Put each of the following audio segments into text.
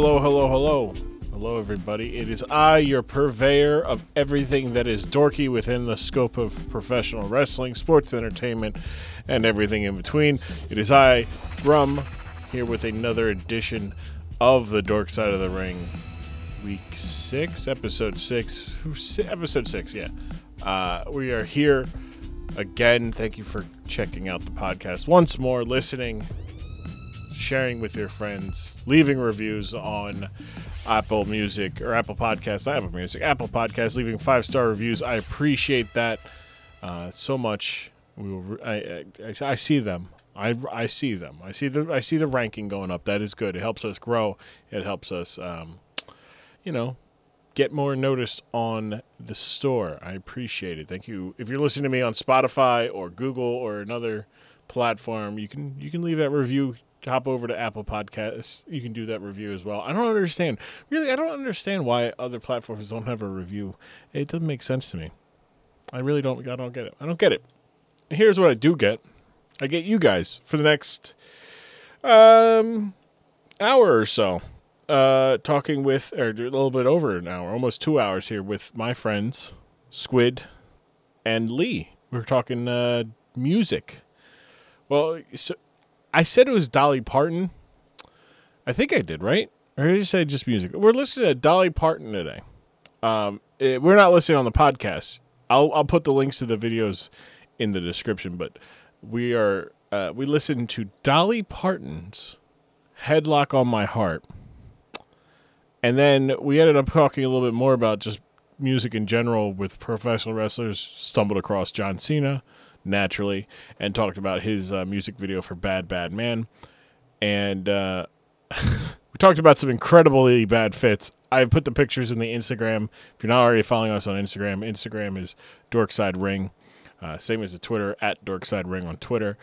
hello, hello, hello. Hello, everybody. It is I, your purveyor of everything that is dorky within the scope of professional wrestling, sports entertainment, and everything in between. It is I, Grum, here with another edition of the Dork Side of the Ring. Week six, episode six, episode six, yeah. Uh, we are here again. Thank you for checking out the podcast once more, listening, sharing with your friends, leaving reviews on Apple Music or Apple Podcasts, Apple Music, Apple Podcasts, leaving five star reviews. I appreciate that uh, so much. We will, I, I, I see them. I, I see them. I see the I see the ranking going up. That is good. It helps us grow. It helps us, um, you know, get more noticed on the store. I appreciate it. Thank you. If you're listening to me on Spotify or Google or another platform, you can you can leave that review hop over to Apple Podcasts. You can do that review as well. I don't understand. Really, I don't understand why other platforms don't have a review. It doesn't make sense to me. I really don't. I don't get it. I don't get it. Here's what I do get. I get you guys for the next um hour or so. Uh, talking with, or a little bit over an hour, almost two hours here with my friends Squid and Lee. We're talking uh, music. Well, so I said it was Dolly Parton. I think I did, right? Or did I say just music? We're listening to Dolly Parton today. Um, it, we're not listening on the podcast. I'll I'll put the links to the videos in the description, but we are uh, we listened to Dolly Parton's "Headlock on My Heart," and then we ended up talking a little bit more about just music in general with professional wrestlers. Stumbled across John Cena naturally, and talked about his uh, music video for Bad Bad Man. And uh, we talked about some incredibly bad fits. I put the pictures in the Instagram. If you're not already following us on Instagram, Instagram is Dorkside Ring. Uh, same as the Twitter at Dorkside Ring on Twitter.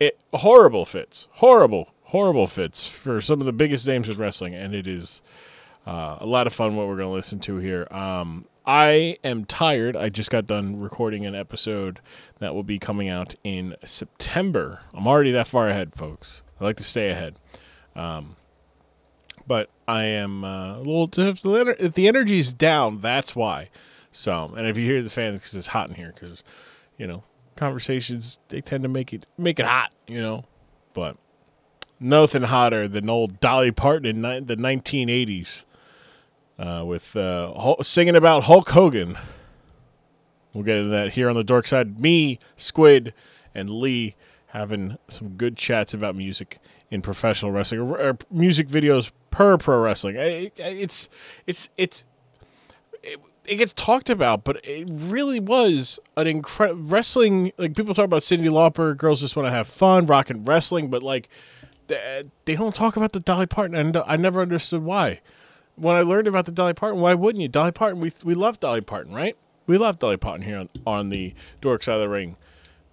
It horrible fits, horrible, horrible fits for some of the biggest names in wrestling, and it is uh, a lot of fun. What we're going to listen to here. Um, I am tired. I just got done recording an episode that will be coming out in September. I'm already that far ahead, folks. I like to stay ahead. Um, but I am uh, a little. If the, if the energy's down, that's why. So, and if you hear the fans, because it's hot in here, because you know conversations they tend to make it make it hot, you know. But nothing hotter than old Dolly Parton in ni- the 1980s uh, with uh, Hulk, singing about Hulk Hogan. We'll get into that here on the Dark side. Me, Squid, and Lee having some good chats about music in professional wrestling or, or music videos per pro wrestling. It, it's it's it's it, it, gets talked about, but it really was an incredible wrestling. Like people talk about Cyndi Lauper, girls just want to have fun, rock and wrestling, but like they, they don't talk about the Dolly Parton, and I never understood why when I learned about the Dolly Parton, why wouldn't you? Dolly Parton, we we love Dolly Parton, right? We love Dolly Parton here on, on the Dork Side of the Ring.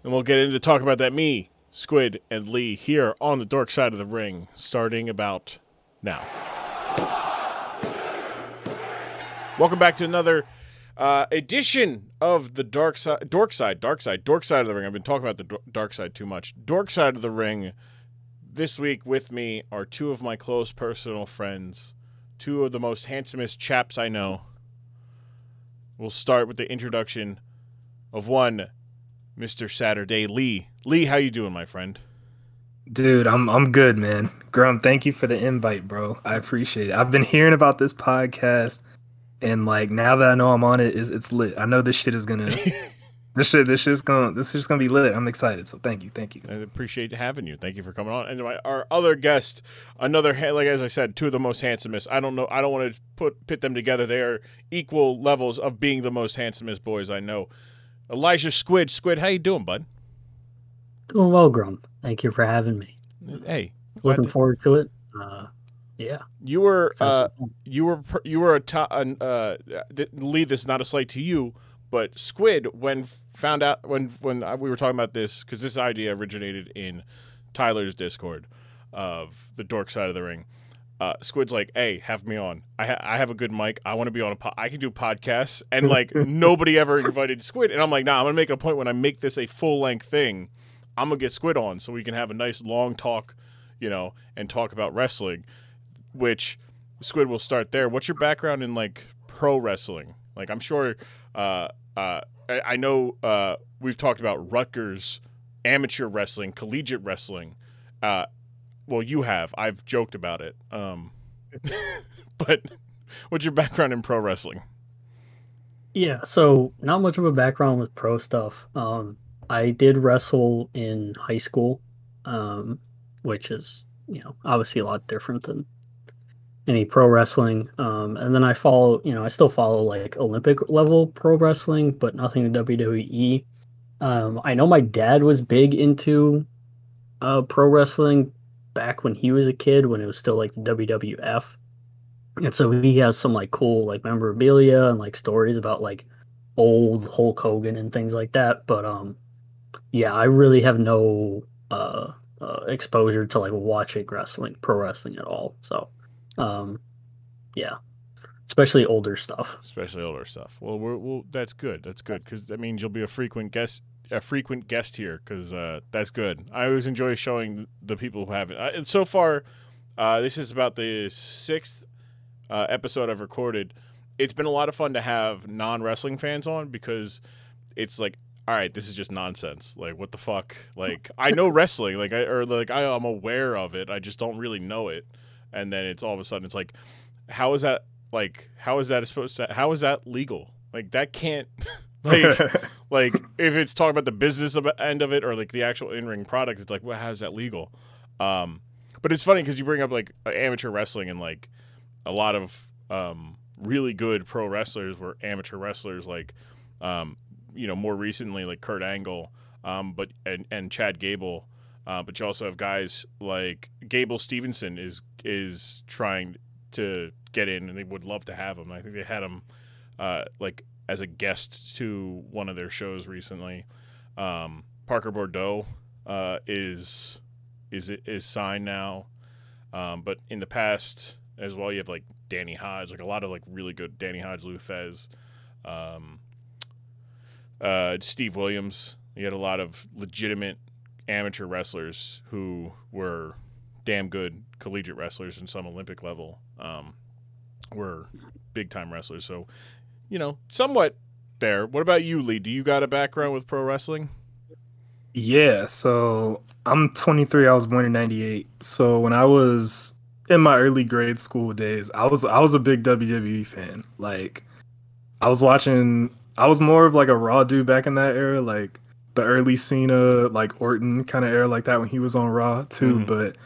And we'll get into talk about that. Me, Squid, and Lee here on the Dork Side of the Ring, starting about now. Welcome back to another uh, edition of the Dark Side, Dork Side, Dark Side, Dork Side of the Ring. I've been talking about the Dark Side too much. Dork Side of the Ring. This week with me are two of my close personal friends two of the most handsomest chaps I know. We'll start with the introduction of one Mr. Saturday Lee. Lee, how you doing, my friend? Dude, I'm I'm good, man. Grum, thank you for the invite, bro. I appreciate it. I've been hearing about this podcast and like now that I know I'm on it, it's, it's lit. I know this shit is gonna this shit, this shit's gonna, this is gonna be lit. I'm excited. So thank you, thank you. I appreciate having you. Thank you for coming on. And my, our other guest, another like as I said, two of the most handsomest. I don't know. I don't want to put pit them together. They are equal levels of being the most handsomest boys I know. Elijah Squid, Squid, how you doing, bud? Doing well, Grum. Thank you for having me. Hey, looking to... forward to it. Uh, yeah. You were uh, you were you were a top. Uh, Lee, this is not a slight to you but Squid, when found out when when we were talking about this, because this idea originated in Tyler's Discord of the Dork Side of the Ring. Uh, Squid's like, "Hey, have me on. I ha- I have a good mic. I want to be on a po- I can do podcasts." And like nobody ever invited Squid, and I'm like, "Nah, I'm gonna make a point when I make this a full length thing. I'm gonna get Squid on so we can have a nice long talk, you know, and talk about wrestling." Which Squid, we'll start there. What's your background in like pro wrestling? Like, I'm sure, uh, uh, I, I know uh, we've talked about Rutgers amateur wrestling, collegiate wrestling. Uh, well, you have. I've joked about it. Um, but what's your background in pro wrestling? Yeah, so not much of a background with pro stuff. Um, I did wrestle in high school, um, which is, you know, obviously a lot different than any pro wrestling. Um, and then I follow, you know, I still follow like Olympic level pro wrestling, but nothing in WWE. Um, I know my dad was big into uh, pro wrestling back when he was a kid, when it was still like the WWF. And so he has some like cool like memorabilia and like stories about like old Hulk Hogan and things like that. But um, yeah, I really have no uh, uh exposure to like watching wrestling, pro wrestling at all. So, um, yeah, especially older stuff. Especially older stuff. Well, we're, well that's good. That's good because that means you'll be a frequent guest a frequent guest here because uh, that's good. I always enjoy showing the people who haven't. Uh, and so far, uh, this is about the sixth uh, episode I've recorded. It's been a lot of fun to have non wrestling fans on because it's like, all right, this is just nonsense. Like, what the fuck? Like, I know wrestling, like, I, or like I, I'm aware of it. I just don't really know it. And then it's all of a sudden, it's like, how is that? Like, how is that supposed to? How is that legal? Like, that can't. like, like if it's talking about the business of, end of it or like the actual in ring product, it's like, well, how is that legal? Um, but it's funny because you bring up like amateur wrestling and like a lot of um, really good pro wrestlers were amateur wrestlers, like um, you know more recently like Kurt Angle, um, but and and Chad Gable. Uh, but you also have guys like Gable Stevenson is is trying to get in, and they would love to have him. I think they had him uh, like as a guest to one of their shows recently. Um, Parker Boudreaux uh, is is is signed now, um, but in the past as well, you have like Danny Hodge, like a lot of like really good Danny Hodge, Lou Thesz, um, uh, Steve Williams. You had a lot of legitimate amateur wrestlers who were damn good collegiate wrestlers and some Olympic level um, were big time wrestlers. So you know, somewhat there. What about you, Lee? Do you got a background with pro wrestling? Yeah, so I'm 23. I was born in 98. So when I was in my early grade school days, I was I was a big WWE fan. Like I was watching I was more of like a Raw dude back in that era, like the early Cena, like Orton kind of era like that when he was on Raw too, mm-hmm. but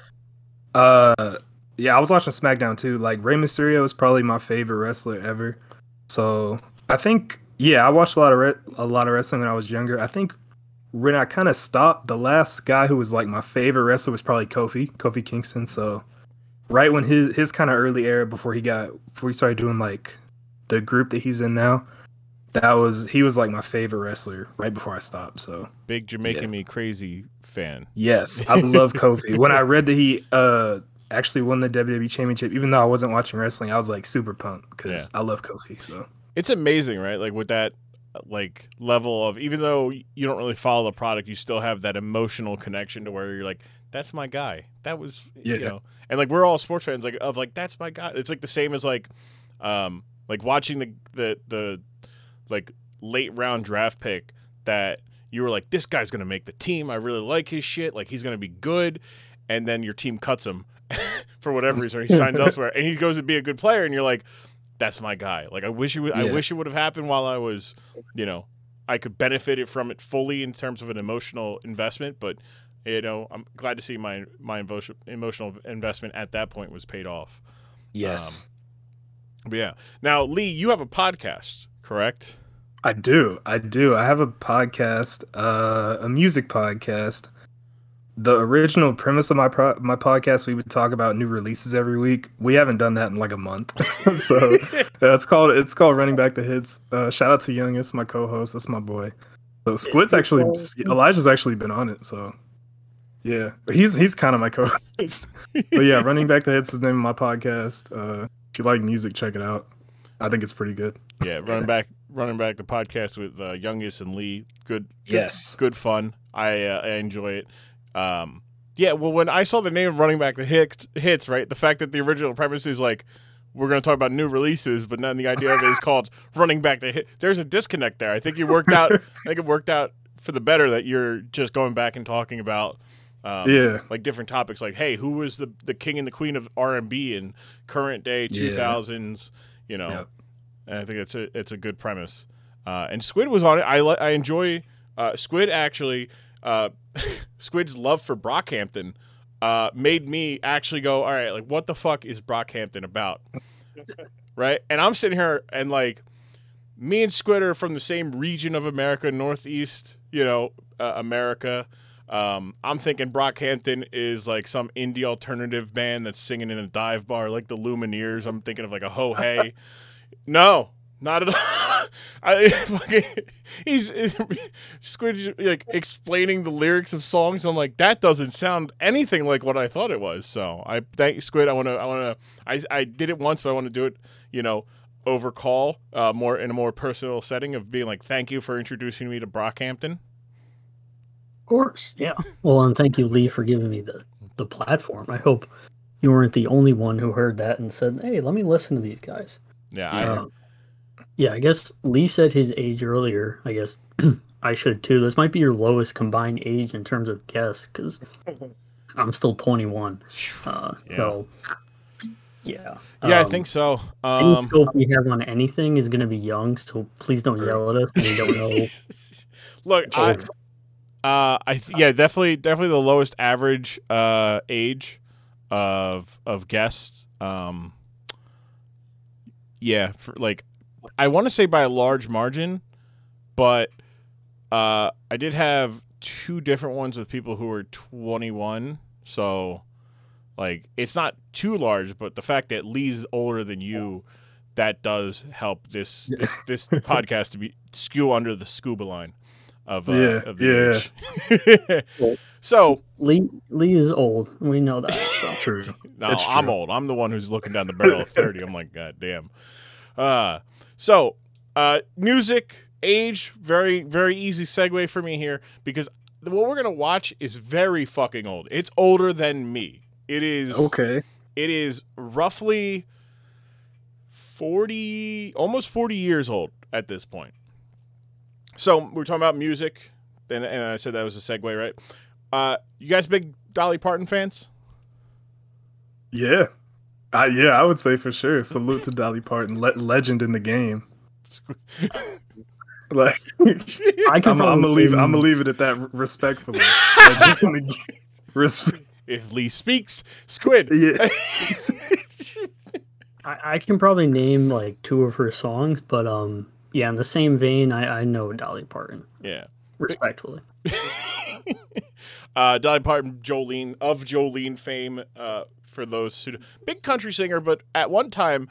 uh yeah, I was watching SmackDown too. Like Rey Mysterio is probably my favorite wrestler ever. So I think yeah, I watched a lot of re- a lot of wrestling when I was younger. I think when I kind of stopped, the last guy who was like my favorite wrestler was probably Kofi, Kofi Kingston. So right when his his kind of early era before he got before he started doing like the group that he's in now, that was he was like my favorite wrestler right before I stopped. So big Jamaican yeah. me crazy fan. Yes, I love Kofi. when I read that he uh actually won the WWE Championship, even though I wasn't watching wrestling, I was like super pumped because yeah. I love Kofi. So it's amazing, right? Like with that like level of even though you don't really follow the product, you still have that emotional connection to where you're like, that's my guy. That was yeah. you know, and like we're all sports fans like of like that's my guy. It's like the same as like um like watching the the the like late round draft pick that you were like this guy's gonna make the team. I really like his shit. Like he's gonna be good, and then your team cuts him for whatever reason. he signs elsewhere, and he goes to be a good player, and you're like, "That's my guy." Like I wish it would. Yeah. I wish it would have happened while I was, you know, I could benefit it from it fully in terms of an emotional investment. But you know, I'm glad to see my my emotional investment at that point was paid off. Yes. Um, but yeah. Now, Lee, you have a podcast, correct? I do. I do. I have a podcast, uh, a music podcast the original premise of my pro- my podcast, we would talk about new releases every week. We haven't done that in like a month, so yeah, it's called it's called Running Back the Hits. Uh, shout out to Youngest, my co-host. That's my boy. So Squid's actually Elijah's actually been on it. So yeah, he's he's kind of my co-host. but yeah, Running Back the Hits is the name of my podcast. Uh, if you like music, check it out. I think it's pretty good. Yeah, running back, running back the podcast with uh, Youngest and Lee. Good, good yes, good fun. I uh, I enjoy it. Um, yeah, well, when I saw the name of running back the hits, hits right, the fact that the original premise is like we're going to talk about new releases, but then the idea of it is called running back the hit. There's a disconnect there. I think you worked out. I think it worked out for the better that you're just going back and talking about. Um, Yeah. like different topics, like hey, who was the the king and the queen of R and B in current day two thousands? Yeah. You know, Yep. and I think it's a it's a good premise. Uh, and Squid was on it. I I enjoy uh, Squid actually. Uh, Squid's love for Brockhampton uh, made me actually go, all right, like what the fuck is Brockhampton about, right? And I'm sitting here and like me and Squid are from the same region of America, Northeast, you know, uh, America. Um, I'm thinking Brockhampton is like some indie alternative band that's singing in a dive bar, like the Lumineers. I'm thinking of like a ho hey. no, not at all. I fucking he's Squid like explaining the lyrics of songs. I'm like that doesn't sound anything like what I thought it was. So I thank Squid. I want to. I want to. I I did it once, but I want to do it. You know, over call, uh, more in a more personal setting of being like, thank you for introducing me to Brockhampton. Of course, yeah. Well, and thank you, Lee, for giving me the the platform. I hope you weren't the only one who heard that and said, "Hey, let me listen to these guys." Yeah, I, Um, yeah, I guess Lee said his age earlier. I guess I should too. This might be your lowest combined age in terms of guess because I'm still 21. Uh, Yeah. So, yeah. yeah, I Um, think so. Any Um, scope we have on anything is going to be young, so please don't yell at us. when We don't know. look, I, Old. Uh, I th- yeah, definitely, definitely the lowest average uh, age of of guests. Um, yeah, for like, I want to say by a large margin, but uh, I did have two different ones with people who were 21. So, like, it's not too large, but the fact that Lee's older than you, that does help this this, this podcast to be skew under the scuba line of uh, Yeah, of the age. So Lee Lee is old. We know that. So. True. no, That's I'm old. I'm the one who's looking down the barrel of 30. I'm like, God damn. Uh, so, uh, music, age, very, very easy segue for me here because what we're going to watch is very fucking old. It's older than me. It is, Okay. it is roughly 40, almost 40 years old at this point. So, we're talking about music, and, and I said that was a segue, right? Uh, you guys big Dolly Parton fans? Yeah. I, yeah, I would say for sure. Salute to Dolly Parton, le- legend in the game. Like, I can I'm, I'm gonna probably leave. I'm gonna leave it at that respectfully. Legend in the game. Respect. if Lee speaks, squid. Yeah. I, I can probably name like two of her songs, but um, yeah, in the same vein, I, I know Dolly Parton yeah. respectfully. uh, Dolly Parton, Jolene of Jolene fame. Uh, for those who big country singer, but at one time,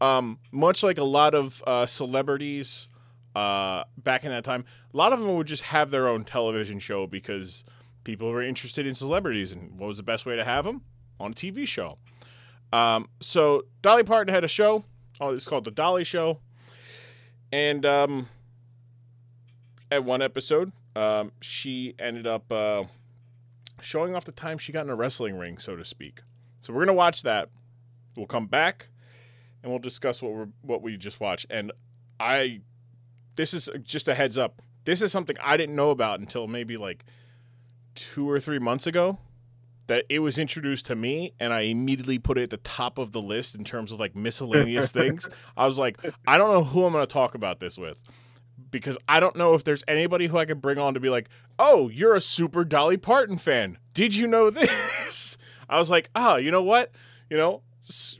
um, much like a lot of uh, celebrities uh, back in that time, a lot of them would just have their own television show because people were interested in celebrities, and what was the best way to have them on a TV show? Um, so Dolly Parton had a show. Oh, it's called the Dolly Show, and um, at one episode, um, she ended up uh, showing off the time she got in a wrestling ring, so to speak. So we're gonna watch that. We'll come back, and we'll discuss what we're what we just watched. And I, this is just a heads up. This is something I didn't know about until maybe like two or three months ago. That it was introduced to me, and I immediately put it at the top of the list in terms of like miscellaneous things. I was like, I don't know who I'm going to talk about this with because I don't know if there's anybody who I could bring on to be like, oh, you're a super Dolly Parton fan. Did you know this? I was like, oh, you know what? You know,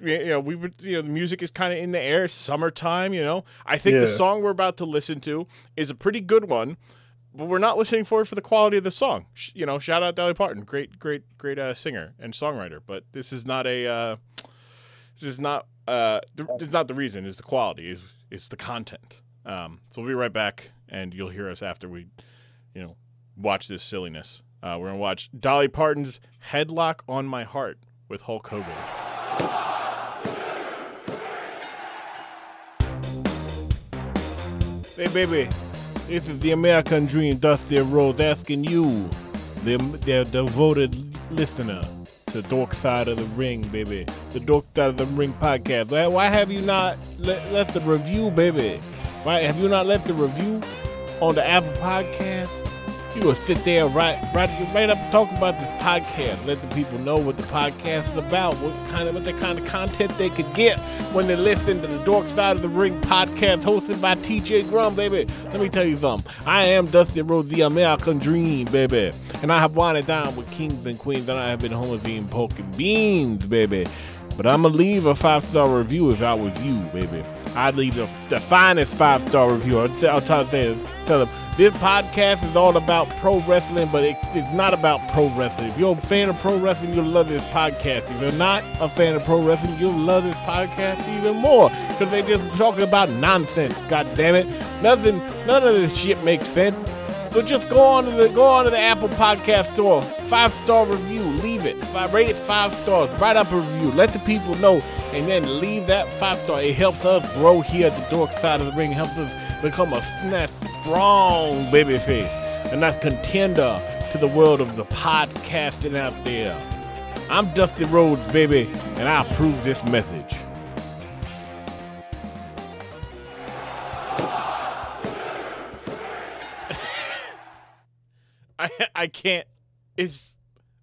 you know, we would, you know, the music is kind of in the air, summertime. You know, I think the song we're about to listen to is a pretty good one, but we're not listening for it for the quality of the song. Sh- You know, shout out Dolly Parton, great, great, great uh, singer and songwriter. But this is not a, uh, this is not, uh, it's not the reason. It's the quality. Is it's the content. Um, so we'll be right back, and you'll hear us after we, you know, watch this silliness. Uh, we're gonna watch Dolly Parton's "Headlock on My Heart" with Hulk Hogan. Hey, baby, this is the American Dream, Dusty Rhodes, asking you, the, the devoted listener, to Dork Side of the Ring, baby. The Dork Side of the Ring podcast. Why- have you not le- left the review, baby? Why have you not left the review on the Apple Podcast? You will sit there right, right, right up and talk about this podcast. Let the people know what the podcast is about, what kind of, what the kind of content they could get when they listen to the Dork Side of the Ring podcast hosted by TJ Grum, baby. Let me tell you something. I am Dusty Rhodes, the American Dream, baby, and I have wanted down with kings and queens, and I have been home with pork and beans, baby. But I'm gonna leave a five star review if I was you, baby. I'd leave the, the finest five star review. I'll, I'll tell them this podcast is all about pro wrestling, but it, it's not about pro wrestling. If you're a fan of pro wrestling, you'll love this podcast. If you're not a fan of pro wrestling, you'll love this podcast even more because they're just talking about nonsense. God damn it, nothing, none of this shit makes sense. So just go on to the go on to the Apple Podcast Store, five star review, leave it. Five, rate it five stars, write up a review, let the people know, and then leave that five star. It helps us grow here at the Dork Side of the Ring, helps us become a that strong baby face, and that contender to the world of the podcasting out there. I'm Dusty Rhodes, baby, and I approve this message. I I can't. It's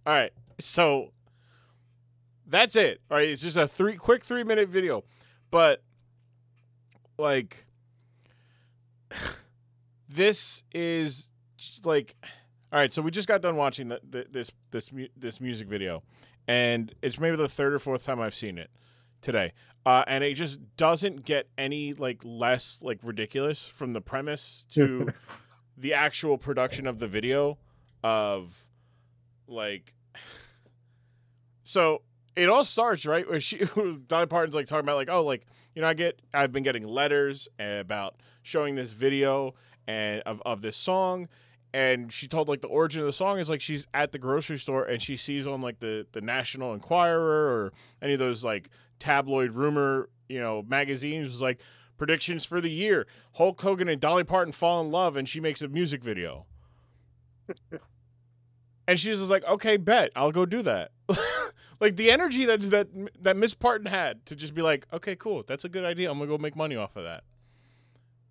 all right. So that's it. All right. It's just a three quick three minute video, but like this is like all right. So we just got done watching the, the, this this mu- this music video, and it's maybe the third or fourth time I've seen it today. Uh, and it just doesn't get any like less like ridiculous from the premise to the actual production of the video of like so it all starts right where she Dolly Parton's like talking about like oh like you know I get I've been getting letters about showing this video and of, of this song and she told like the origin of the song is like she's at the grocery store and she sees on like the the National Enquirer or any of those like tabloid rumor you know magazines was like predictions for the year. Hulk Hogan and Dolly Parton fall in love and she makes a music video. And she's just like okay bet I'll go do that. Like the energy that that that Miss Parton had to just be like okay cool that's a good idea I'm gonna go make money off of that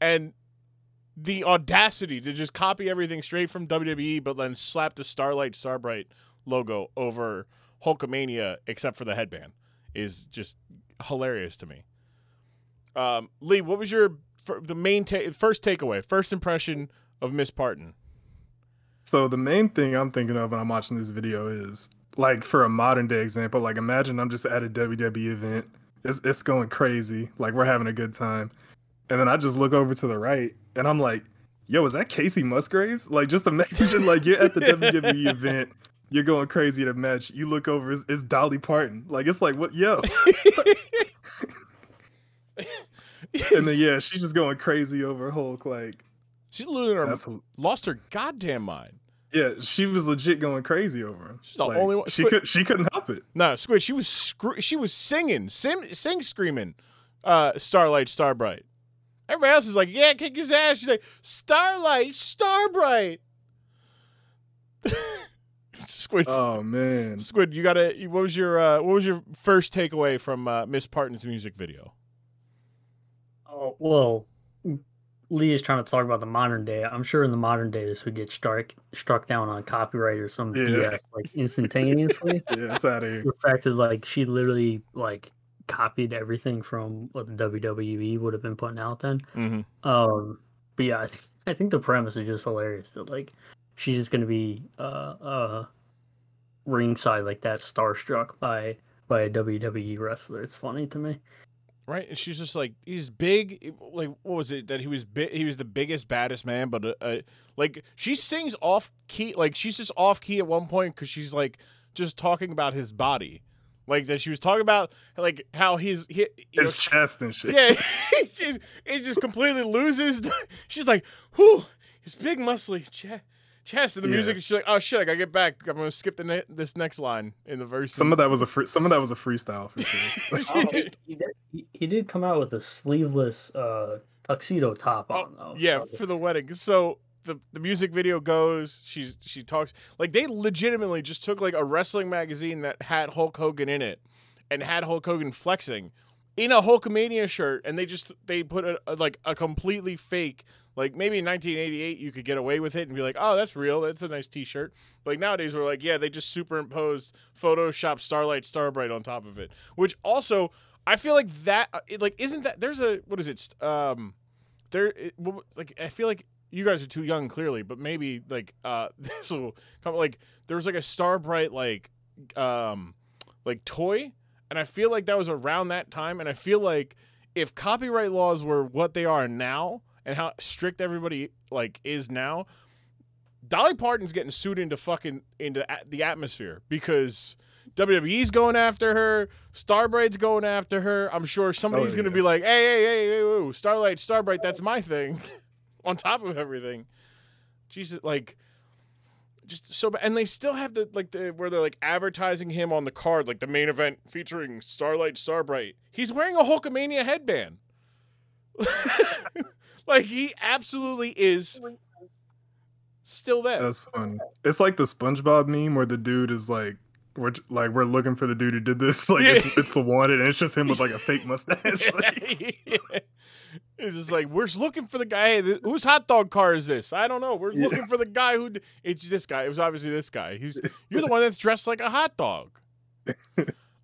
and the audacity to just copy everything straight from WWE, but then slap the Starlight Starbright logo over Hulkamania, except for the headband, is just hilarious to me. Um, Lee, what was your the main ta- first takeaway, first impression of Miss Parton? So the main thing I'm thinking of when I'm watching this video is like for a modern day example, like imagine I'm just at a WWE event. It's it's going crazy. Like we're having a good time. And then I just look over to the right and I'm like, yo, is that Kacey Musgraves? Like just imagine like you're at the WWE event, you're going crazy at a match. You look over, it's, it's Dolly Parton. Like it's like what yo. and then yeah, she's just going crazy over Hulk. Like She's losing her, lost her goddamn mind. Yeah, she was legit going crazy over him. She's the only one- She Squid- could. She couldn't help it. No, Squid, she was scr- she was singing, sim- sing screaming, uh, Starlight Starbright. Everybody else is like, yeah, kick his ass. She's like, Starlight Starbright. Squid, Oh man. Squid, you gotta. What was your uh, what was your first takeaway from uh, Miss Parton's music video? Oh well, Lee is trying to talk about the modern day. I'm sure in the modern day this would get struck struck down on copyright or some Yeah. BS like instantaneously. Yeah, it's out of here. the fact that like she literally like copied everything from what the WWE would have been putting out then. Mm-hmm. Um, but yeah, I, th- I think the premise is just hilarious that like she's just gonna be uh uh ringside like that, starstruck by by a WWE wrestler. It's funny to me. Right, and she's just like he's big. Like what was it that he was? Bi- he was the biggest, baddest man. But uh, uh, like she sings off key. Like she's just off key at one point because she's like just talking about his body. Like that she was talking about like how he's he, you know, His chest and shit. yeah, it, it just completely loses. The, she's like, "Whew, his big muscly chest." Chest and the Yeah. music. She's like, "Oh shit, I gotta get back. I'm gonna skip the ne- this next line in the verse." Some of that was a free, some of that was a freestyle for sure. Oh, he, he did, he, he did come out with a sleeveless uh tuxedo top Oh, on though. yeah, so- for the wedding. So the, the music video goes. She's she talks like they legitimately just took like a wrestling magazine that had Hulk Hogan in it, and had Hulk Hogan flexing in a Hulkamania shirt, and they just they put a, a like a completely fake. Like maybe in 1988 you could get away with it and be like, oh, that's real. That's a nice T-shirt. Like nowadays we're like, yeah, they just superimposed Photoshop Starlight Starbright on top of it, which also I feel like that uh, like isn't that there's a what is it um there like I feel like you guys are too young clearly, but maybe like uh this will come like there was like a Starbright like um like toy and I feel like that was around that time and I feel like if copyright laws were what they are now and how strict everybody like is now Dolly Parton's getting sued into fucking into the atmosphere because WWE's going after her, Starbright's going after her. I'm sure somebody's Oh, gonna be like, "Hey, hey, hey, hey, whoa, Starlight, Starbright, that's my thing." On top of everything, Jesus, like, just so bad. And they still have the like the where they're like advertising him on the card, like the main event featuring Starlight, Starbright. He's wearing a Hulkamania headband. like he absolutely is still there. That's funny. It's like the SpongeBob meme where the dude is like, we're like we're looking for the dude who did this. Like Yeah. it's, it's the wanted, and it's just him with like a fake mustache. Like, It's just like we're looking for the guy. Hey, th- whose hot dog car is this? I don't know. We're Yeah. looking for the guy who. d- It's this guy. It was obviously this guy. He's you're the one that's dressed like a hot dog.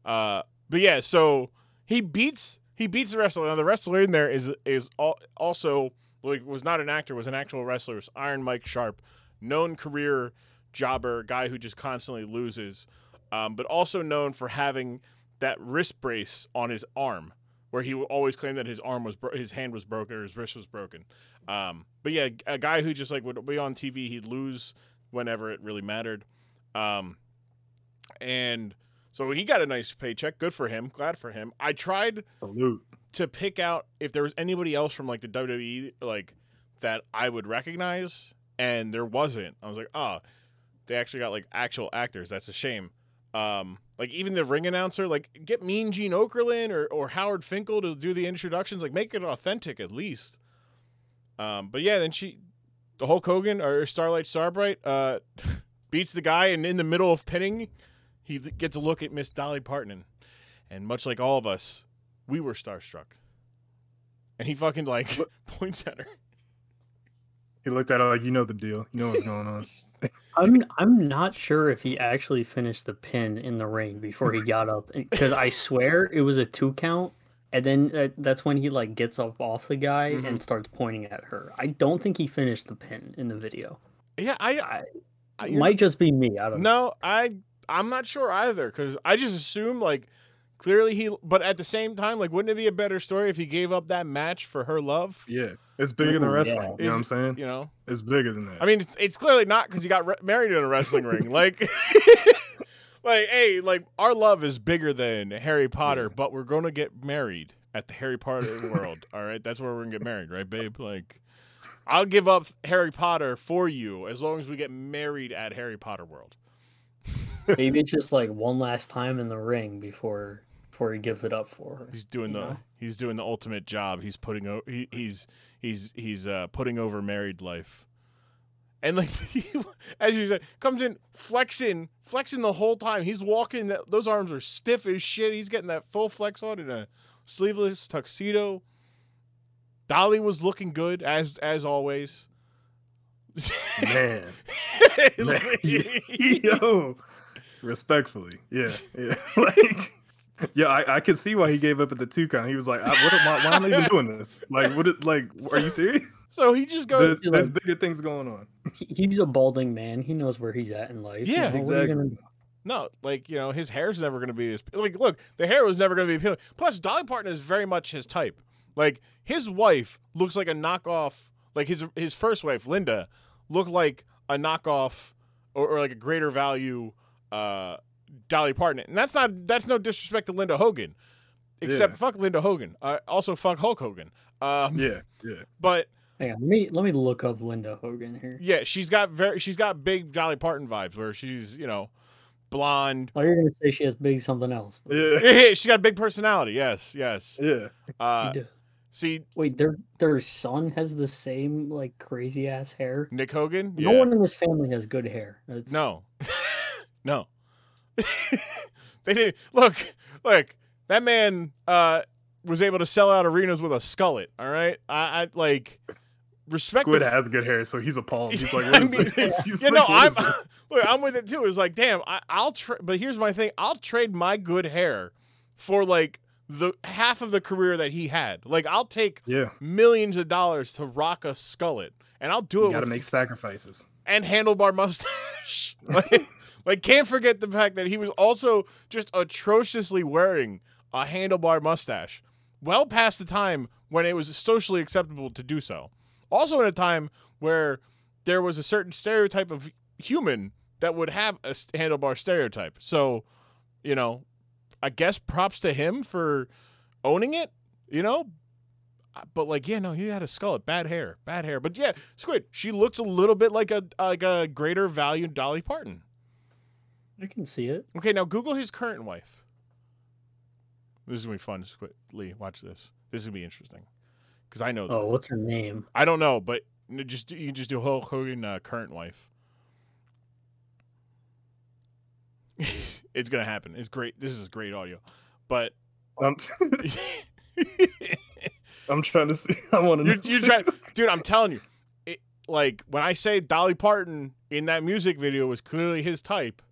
Uh, but yeah, so he beats he beats the wrestler. Now the wrestler in there is is al- also like was not an actor, was an actual wrestler. It was Iron Mike Sharp, known career jobber, guy who just constantly loses, um, but also known for having that wrist brace on his arm, where he always claimed that his arm was bro- his hand was broken or his wrist was broken. Um, but yeah, a guy who just like would be on TV, he'd lose whenever it really mattered, um, and so he got a nice paycheck. Good for him. Glad for him. I tried salute. to pick out if there was anybody else from like the WWE like that I would recognize, and there wasn't. I was like, oh, they actually got like actual actors. That's a shame. Um, like even the ring announcer, like get Mean Gene Okerlund or or Howard Finkel to do the introductions. Like make it authentic at least. Um, but yeah, then she, the Hulk Hogan or Starlight Starbright, uh, beats the guy, and in the middle of pinning, he gets a look at Miss Dolly Parton, and much like all of us, we were starstruck. And he fucking like points at her. He looked at it like, you know the deal. You know what's going on. I'm I'm not sure if he actually finished the pin in the ring before he got up because I swear it was a two count, and then uh, that's when he like gets up off the guy Mhm. and starts pointing at her. I don't think he finished the pin in the video. Yeah, I, I, I might just be me. I don't know. no, I I'm not sure either because I just assume like clearly he, but at the same time, like wouldn't it be a better story if he gave up that match for her love? Yeah, it's bigger than wrestling. yeah. You know what I'm saying? You know, It's bigger than that. I mean, it's it's clearly not because he got re- married in a wrestling ring. Like, like hey, like our love is bigger than Harry Potter, but we're gonna get married at the Harry Potter world. All right, that's where we're gonna get married, right, babe? Like, I'll give up Harry Potter for you as long as we get married at Harry Potter world. Maybe just like one last time in the ring before before he gives it up for her. He's doing the know? he's doing the ultimate job. He's putting o- he, he's he's he's uh, putting over married life. And like as you said, comes in flexing, flexing the whole time. He's walking. That, those arms are stiff as shit. He's getting that full flex on in a sleeveless tuxedo. Dolly was looking good as as always. man, man. yo, respectfully, yeah, yeah. like, yeah, I, I could see why he gave up at the two count. He was like, I, what, am I, why am I even doing this? Like, what? Like, are you serious? so he just goes. There- there's bigger things going on. He's a balding man. He knows where he's at in life. you Yeah, know, what are you exactly. gonna- No, like you know, his hair's never going to be as like. Look, the hair was never going to be appealing. Plus, Dolly Parton is very much his type. Like his wife looks like a knockoff. Like his his first wife, Linda, looked like a knockoff or, or like a greater value uh, Dolly Parton. And that's not that's no disrespect to Linda Hogan, except Yeah. fuck Linda Hogan. Uh, also fuck Hulk Hogan. Um, Yeah, yeah. But Hang on, let me let me look up Linda Hogan here. yeah, she's got very she's got big Dolly Parton vibes where she's you know blonde. Oh, you're gonna say she has big something else. but Yeah, she got big personality. Yes, yes. yeah. Uh. See, Wait, their their son has the same like crazy ass hair. Nick Hogan. No Yeah. one in this family has good hair. It's, No, no. they didn't look. Look, that man uh, was able to sell out arenas with a skullet. All right, I, I like respect. Squid the- has good hair, so he's appalled. He's like, I what is mean, this? He's you like, know, what I'm look, I'm with it too. It's like, damn, I, I'll trade. But here's my thing: I'll trade my good hair for like the half of the career that he had. Like, I'll take Yeah, millions of dollars to rock a skullet, and I'll do you it got to with make sacrifices. and handlebar mustache. like, like, can't forget the fact that he was also just atrociously wearing a handlebar mustache, well past the time when it was socially acceptable to do so. Also, in a time where there was a certain stereotype of human that would have a handlebar stereotype. So, you know, I guess props to him for owning it. You know, uh, but like, yeah, no, he had a skull, bad hair, bad hair. But yeah, Squid, she looks a little bit like a like a greater value Dolly Parton. I can see it. Okay, now Google his current wife. This is gonna be fun, Squid. Lee, watch this. This is gonna be interesting because I know. Oh, what's her name? I don't know, but just you can just do Hulk Hogan uh, current wife. it's gonna happen. It's great. This is great audio, but I'm, I'm trying to see. I want to You're, you're trying, dude. I'm telling you, it, like when I say Dolly Parton in that music video was clearly his type.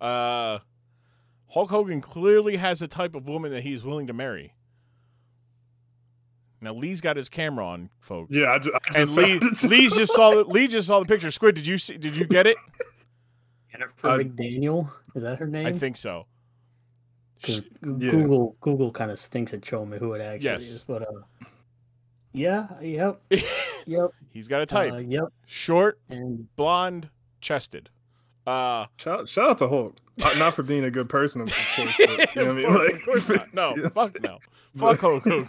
Uh, Hulk Hogan clearly has a type of woman that he's willing to marry. Now Lee's got his camera on, folks. Yeah, I just, I and just Lee, found. Lee just saw the Lee just saw the picture. Squid, did you see? Did you get it? Jennifer Uh, McDaniel. Is that her name? I think so. Yeah. Google Google kind of stinks at showing me who it actually Yes. is. But uh, yeah, yep, yep, He's got a type: uh, yep, short, and blonde, chested. Uh, Shout, shout out to Hulk. Not for being a good person, of course. But, you know what I mean? Like- of course not. No, Yes. fuck no. Fuck Hulk Hogan.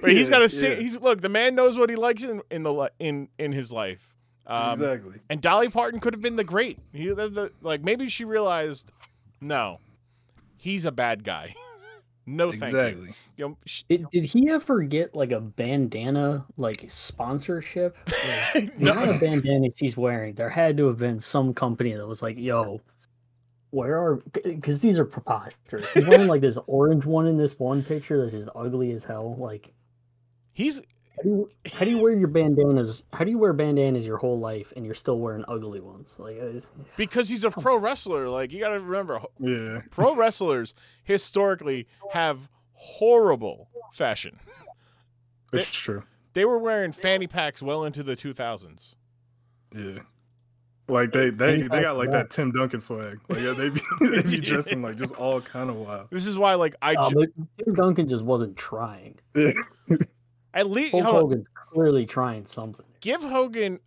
But he's got see. yeah. He's look. The man knows what he likes in in the in in his life. Um, exactly. And Dolly Parton could have been the great. He, the, the, like maybe she realized, no, he's a bad guy. No, Exactly. you. you know, did, did he ever get like a bandana like sponsorship? Like, the amount of bandanas he's wearing, there had to have been some company that was like, "Yo, where are?" Because these are preposterous. He's wearing like this orange one in this one picture that's just ugly as hell. Like, he's how do you, how do you wear your bandanas? How do you wear bandanas your whole life and you're still wearing ugly ones? Like, it's, because he's a pro wrestler. Like you got to remember, Yeah. pro wrestlers historically have horrible fashion. It's true. They were wearing fanny packs well into the 2000s. Yeah. Like they they, they got like that Tim Duncan swag. Like yeah, they be they be dressing like just all kind of wild. This is why, like, I uh, ju- Tim Duncan just wasn't trying. Yeah. at least Hulk. Hogan's clearly trying something. give Hogan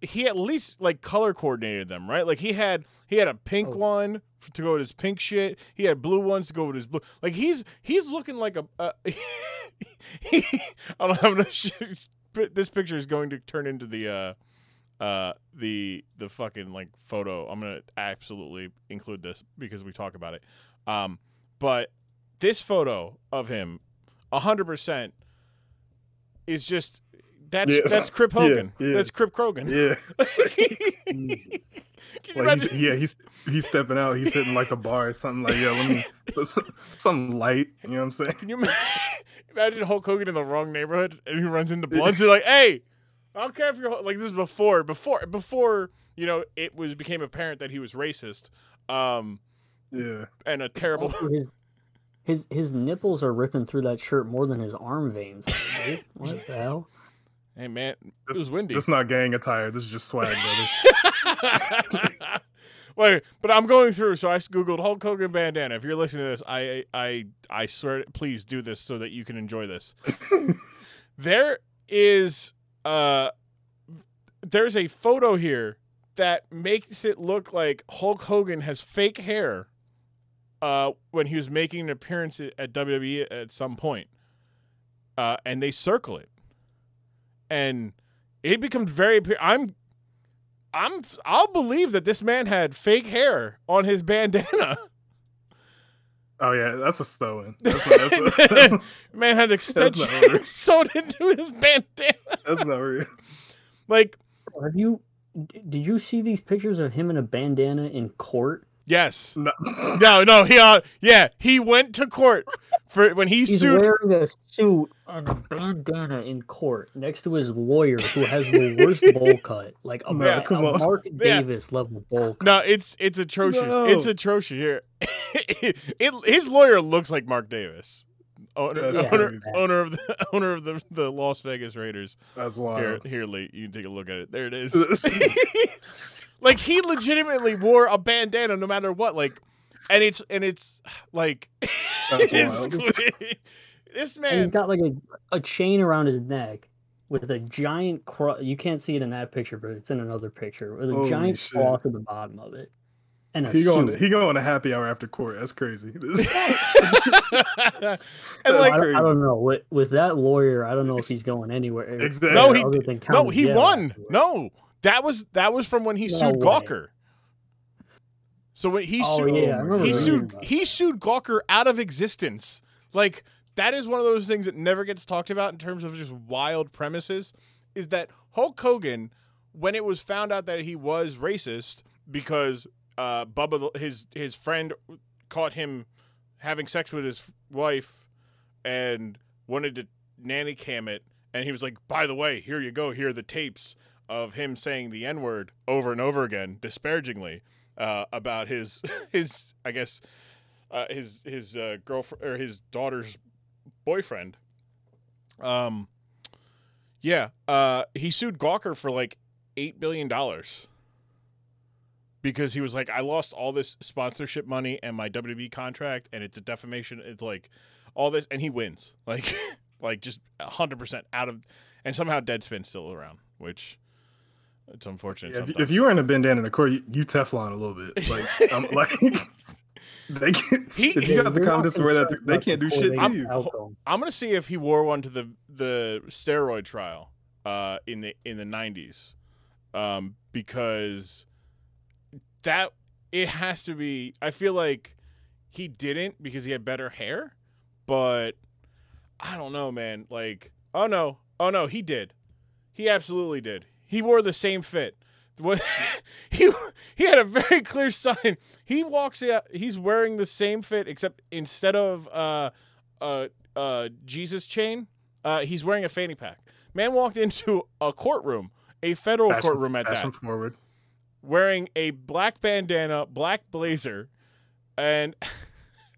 he at least like color coordinated them, right? Like he had he had a pink Oh. one to go with his pink shit. He had blue ones to go with his blue. Like he's he's looking like a. Uh, he, I'm, I'm gonna this picture is going to turn into the uh uh the the fucking like photo. I'm gonna absolutely include this because we talk about it. Um, but this photo of him, hundred percent, is just that's Yeah. that's Crip Hogan. yeah. That's Crip Krogan. Yeah. Can Like he's, yeah, he's he's stepping out. He's hitting like the bar or something. Like yeah, let me some- something light. You know what I'm saying? Can you imagine Hulk Hogan in the wrong neighborhood and he runs into Bloods? They're like, "Hey, I don't care if you're like this is before before before you know it was became apparent that he was racist, um, Yeah. and a terrible." Also, his, his his nipples are ripping through that shirt more than his arm veins. are, dude. What the hell? hey man, it This, was windy. This is not gang attire. This is just swag, brother. Wait, but I'm going through, so I googled Hulk Hogan bandana. If you're listening to this, I I I swear, please do this so that you can enjoy this. there is uh, there's a photo here that makes it look like Hulk Hogan has fake hair. Uh, when he was making an appearance at at WWE at some point, uh, and they circle it, and it becomes very. I'm, I'm, I'll believe that this man had fake hair on his bandana. Oh yeah, that's a Stowen. That's not, that's, a, that's, Man had extensions not sewn into his bandana. that's not real. Like, Have you? Did you see these pictures of him in a bandana in court? Yes. No. No, no, he uh yeah, he went to court for when he He's sued wearing a suit and a bandana in court next to his lawyer, who has the worst bowl cut, like a, No, a come on. Mark Yeah. Davis level bowl cut. No, it's it's atrocious. No. It's atrocious here. it, his lawyer looks like Mark Davis, owner, That's owner, crazy. owner of the owner of the, the Las Vegas Raiders. That's Here, wild. here, Lee, you can take a look at it. There it is. like he legitimately wore a bandana no matter what. Like, and it's and it's like That's it's- wild. this And man. he's got like a, a chain around his neck with a giant cross. You can't see it in that picture, but it's in another picture with a Holy giant shit. cross at the bottom of it. And a He going suit. he going to happy hour after court. That's crazy. That's I, like don't- I don't know. With, with that lawyer, I don't know if he's going anywhere. Uh, exactly. No, he- no, he won. afterwards. No, that was that was from when he No sued way. Gawker. So when he Oh, sued, yeah, he sued he sued Gawker out of existence. Like that is one of those things that never gets talked about in terms of just wild premises. Is that Hulk Hogan, when it was found out that he was racist because uh, Bubba, his his friend, caught him having sex with his wife and wanted to nanny cam it, and he was like, "By the way, here you go. Here are the tapes of him saying the n word over and over again, disparagingly uh, about his his I guess uh, his his uh, girlfriend or his daughter's boyfriend." Um, yeah, uh, he sued Gawker for like eight billion dollars because he was like, I lost all this sponsorship money and my WWE contract, and it's a defamation. It's like all this, and he wins, like, like just hundred percent out of, and somehow Deadspin's still around, which it's unfortunate. Yeah, if, if you were in a bandana in the court, you, you Teflon a little bit. Like, I'm like, they can, He- if you got the You're not confidence to wear that, concerned they can't do shit to court you. I'm gonna see if he wore one to the the steroid trial uh, in the in the '90s, um, because that it has to be. I feel like he didn't because he had better hair, but I don't know, man. Like, oh no, oh no, he did. He absolutely did. He wore the same fit. What he he had a very clear sign. He walks out. He's wearing the same fit, except instead of uh uh uh Jesus chain, uh he's wearing a fanny pack. Man walked into a courtroom, a federal Fashion- courtroom at that, forward. Wearing a black bandana, black blazer, and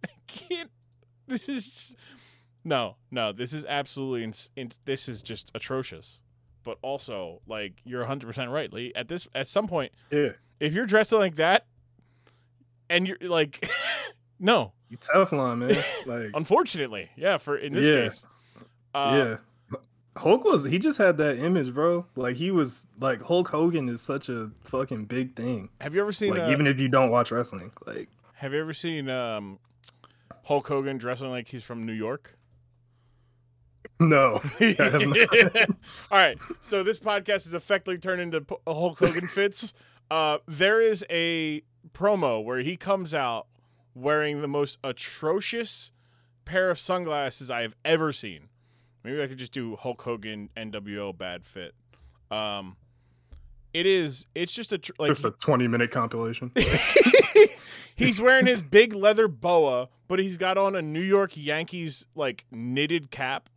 I can't. This is no, no. This is absolutely. Ins- in, this is just atrocious. But also, like you're 100 percent right, Lee. At this, at some point, Yeah, if you're dressing like that, and you're like, no, you Teflon, man. Like, unfortunately, yeah. For in this Yeah. case, uh, yeah. Hulk was he just had that image, bro. Like he was like Hulk Hogan is such a fucking big thing. Have you ever seen? Like uh, even if you don't watch wrestling, like have you ever seen um, Hulk Hogan dressing like he's from New York? no. I have not. All right. So this podcast is effectively turned into Hulk Hogan fits. Uh, there is a promo where he comes out wearing the most atrocious pair of sunglasses I have ever seen. Maybe I could just do Hulk Hogan NWO bad fit. Um, it is. It's just a tr- like just a twenty minute compilation. he's wearing his big leather boa, but he's got on a New York Yankees like knitted cap.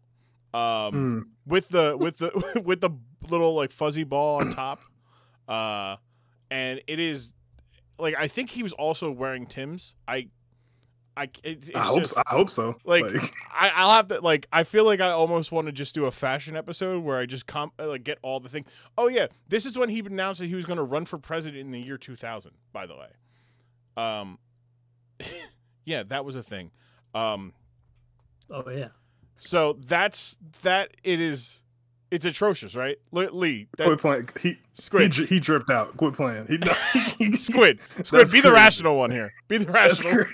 Um, Mm. with the with the with the little like fuzzy ball on top. Uh and it is like I think he was also wearing Tim's. I I it's, it's I hope just so. I hope so. like I, I'll have to like I feel like I almost want to just do a fashion episode where I just comp like get all the things. Oh yeah, this is when he announced that he was going to run for president in the year 2000. By the way, um, yeah, that was a thing. Um, Oh yeah. so that's that. It is. It's atrocious, right? Lee, that, quit playing. He he, squid, dri- he dripped out. Quit playing. He, he, squid, squid. That's Be the rational one here. Be the That's rational.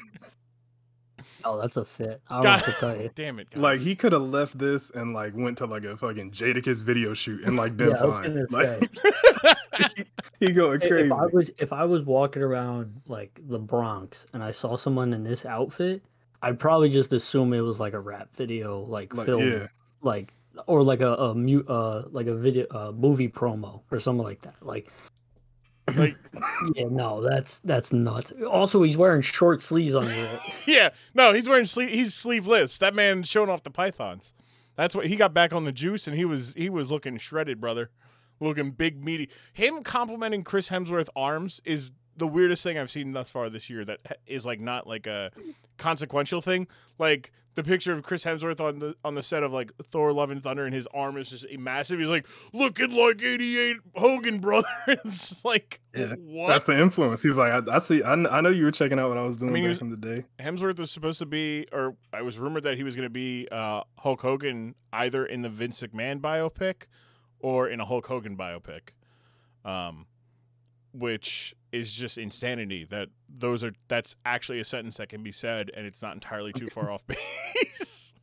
Crazy. Oh, that's a fit. I don't God to tell you. damn it, guys. Like he could have left this and like went to like a fucking Jadakiss video shoot and like been Yeah, fine. gonna Like he, he going If- crazy. If I was if I was walking around like the Bronx and I saw someone in this outfit, I'd probably just assume it was like a rap video, like, Like, film, yeah. like or like a, a mute, uh, like a video, uh, movie promo or something like that. Like, Like, yeah, no, that's that's nuts. Also, he's wearing short sleeves under it. yeah, no, he's wearing sleeve. He's sleeveless. That man showing off the pythons. That's what he got back on the juice, and he was he was looking shredded, brother, looking big meaty. Him complimenting Chris Hemsworth arms is the weirdest thing I've seen thus far this year. That eh, is like not like a consequential thing. Like the picture of Chris Hemsworth on the on the set of like Thor: Love and Thunder, and his arm is just massive. He's like looking like '88 Hogan, brother. it's like Yeah, what? That's the influence. He's like, I, I see. I, I know you were checking out what I was doing mean, back was- in the day. Hemsworth was supposed to be, or I was rumored that he was going to be uh, Hulk Hogan either in the Vince McMahon biopic or in a Hulk Hogan biopic, um, which is just insanity. That those are that's actually a sentence that can be said, and it's not entirely too far off base.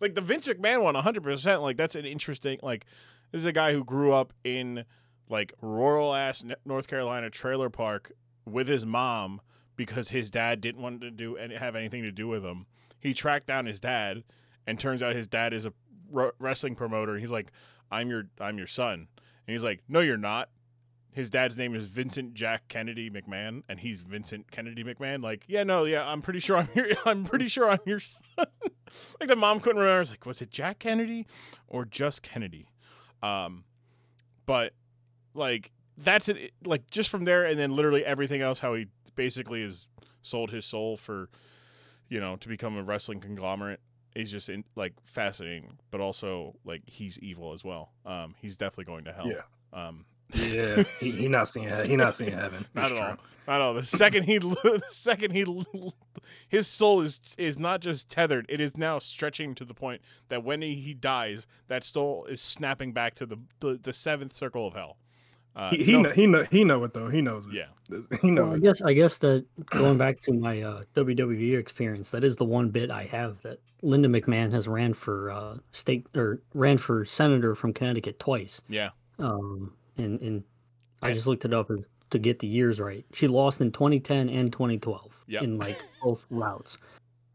like the Vince McMahon one one, hundred percent. Like that's an interesting. Like this is a guy who grew up in like rural ass North Carolina trailer park with his mom because his dad didn't want to do and have anything to do with him. He tracked down his dad, and turns out his dad is a wrestling promoter. He's like, "I'm your I'm your son," and he's like, "No, you're not." His dad's name is Vincent Jack Kennedy McMahon, and he's Vincent Kennedy McMahon. Like, yeah, no, yeah, I'm pretty sure I'm your, I'm pretty sure I'm your son. like the mom couldn't remember. I was like, was it Jack Kennedy or just Kennedy? Um, but like that's it. Like just from there, and then literally everything else, how he basically has sold his soul for, you know, to become a wrestling conglomerate is just in, like fascinating, but also like he's evil as well. Um, he's definitely going to hell. Yeah. Um, Yeah, he, he not seeing he not seeing heaven. not It's at all. Not at all. The second he, the second he, his soul is is not just tethered; it is now stretching to the point that when he, he dies, that soul is snapping back to the the, the seventh circle of hell. Uh, He he, no- know, he know he know it though. He knows it. yeah, he knows Well, I guess I guess that going back to my uh, WWE experience, that is the one bit I have that Linda McMahon has ran for uh, state or ran for senator from Connecticut twice. yeah. Um, and and I just looked it up to get the years right. She lost in 2010 and 2012 Yep. in like both routes.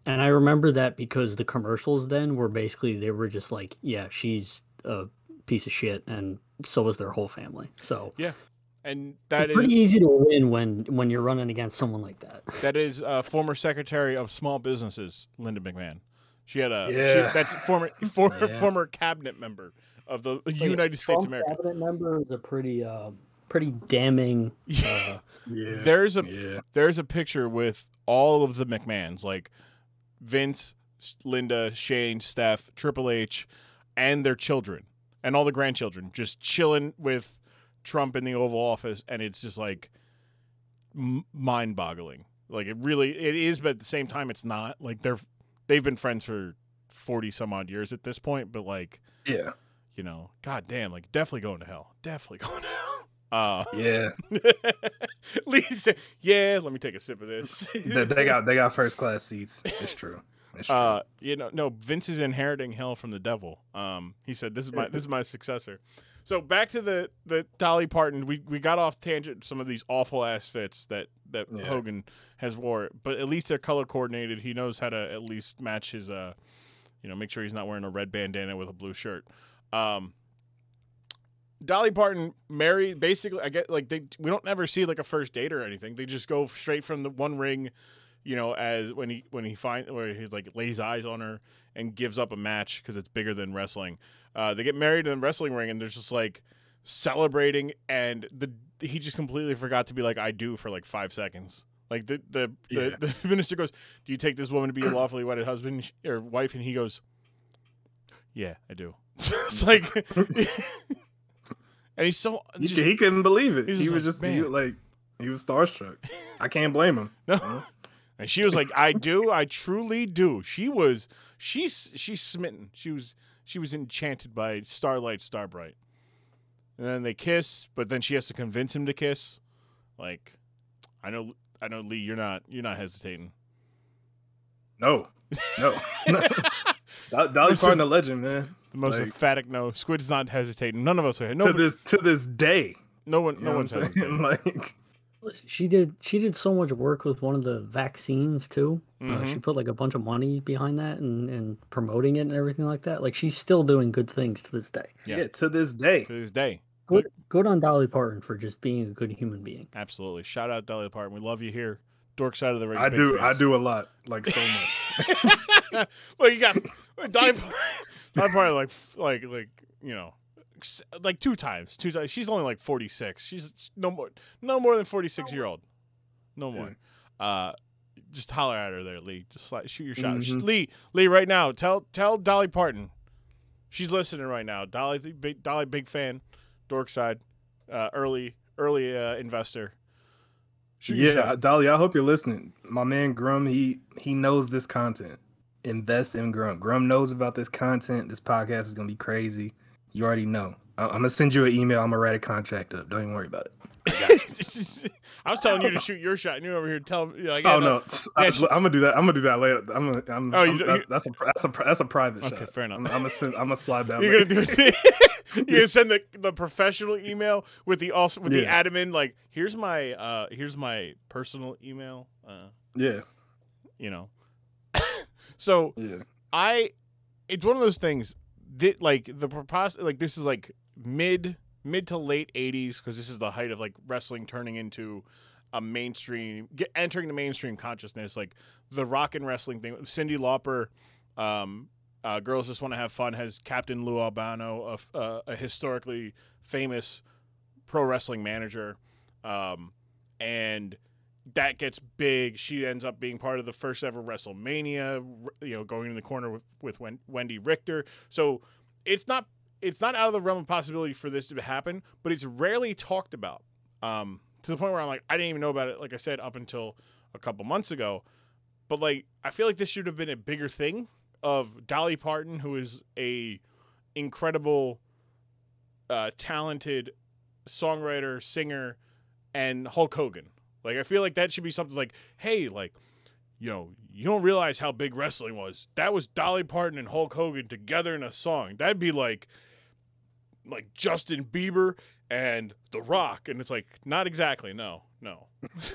And I remember that because the commercials then were basically they were just like, yeah, she's a piece of shit, and so was their whole family. So yeah, And that it's is pretty easy to win when when you're running against someone like that. that is uh, former secretary of small businesses, Linda McMahon. She had a Yeah. she, that's former former Yeah. former cabinet member of the United States of America. cabinet member is a pretty uh, pretty damning. Uh, Yeah, There's a yeah. there's a picture with all of the McMahons, like Vince, Linda, Shane, Steph, Triple H, and their children, and all the grandchildren, just chilling with Trump in the Oval Office, and it's just like m- mind-boggling. Like it really, it is, but at the same time, it's not. Like they're they've been friends for forty some odd years at this point, but like Yeah, you know, god damn, like definitely going to hell, definitely going to hell. Uh, yeah. Lisa, yeah, let me take a sip of this. they, got they got first class seats. It's true. It's true. Uh, you know, no, Vince is inheriting hell from the devil. Um, he said, "This is my this is my successor." So back to the the Dolly Parton. We we got off tangent some of these awful ass fits that that Yeah. Hogan has wore, but at least they're color coordinated. He knows how to at least match his uh, you know, make sure he's not wearing a red bandana with a blue shirt. Um, Dolly Parton married basically. I get like they we don't ever see like a first date or anything. They just go straight from the one ring you know, as when he when he find where he like lays eyes on her and gives up a match because it's bigger than wrestling. Uh, they get married in the wrestling ring and there's just like celebrating and the he just completely forgot to be like I do for like five seconds. Like the the, Yeah. the, the minister goes, "Do you take this woman to be your lawfully wedded husband or wife?" And he goes, "Yeah, I do." it's like, and he's so he, just, he couldn't believe it. He was just he like he was starstruck. I can't blame him. No. Uh-huh. And she was like, "I do, I truly do." She was, she's, she's smitten. She was, she was enchanted by Starlight Starbright. And then they kiss, but then she has to convince him to kiss. Like, I know, I know, Lee, you're not, you're not hesitating. No, no. Do- Dolly. Parton, a legend, man. The most Like- emphatic no. Squid's not hesitating. None of us are. to this to this day. no one, You no one's hesitating. saying? like She did. She did so much work with one of the vaccines too. Uh, she Mhm. put like a bunch of money behind that and, and promoting it and everything like that. Like she's still doing good things to this day. Yeah. Yeah. to this day. To this day. Good, good on Dolly Parton for just being a good human being. Absolutely. Shout out Dolly Parton. We love you here. Dork side of the ring. I big do. I do a lot, like so much. well, you got Dolly, Dolly probably like, like, like, you know, like two times. Two times. She's only like forty six. She's no more, no more than forty six year old. No more. Uh, just holler at her there, Lee. Just like, shoot your shot, Sh- Mhm. Lee. Lee, right now. Tell tell Dolly Parton. She's listening right now. Dolly, big Dolly, big fan. Dork side, uh, early early uh, investor. Shoot yeah. Dolly, I hope you're listening. My man Grum, he he knows this content. Invest in Grum. Grum knows about this content. This podcast is gonna be crazy. You already know. I- I'm gonna send you an email. I'm gonna write a contract up. Don't even worry about it. I was telling you to shoot your shot, and you're over here telling me like, oh yeah, no, I, Yeah, am gonna do that. I'm gonna do that later. I'm gonna. I'm, Oh, you I'm- do- that- you- that's a that's a that's a private shot. Okay, shot. fair enough. I'm, I'm gonna send, I'm gonna slide down. You're later. gonna do it. you're gonna send the, the professional email with the also with the admin like here's my uh here's my personal email uh yeah, you know so yeah. I it's one of those things that like the propos like this is like mid mid to late 80s because this is the height of like wrestling turning into a mainstream get, entering the mainstream consciousness like the rock and wrestling thing Cyndi Lauper um uh, girls just want to have fun has Captain Lou Albano a, uh, a historically famous pro wrestling manager um and that gets big. She ends up being part of the first ever WrestleMania, you know, going in the corner with, with Wendi Richter. So it's not it's not out of the realm of possibility for this to happen, but it's rarely talked about. Um, to the point where I'm like, I didn't even know about it. Like I said, up until a couple months ago. But like, I feel like this should have been a bigger thing of Dolly Parton, who is a incredible, uh, talented songwriter, singer, and Hulk Hogan. Like I feel like that should be something like, hey, like, you know, you don't realize how big wrestling was. That was Dolly Parton and Hulk Hogan together in a song. That'd be like like Justin Bieber and The Rock. And it's like, not exactly, no, no.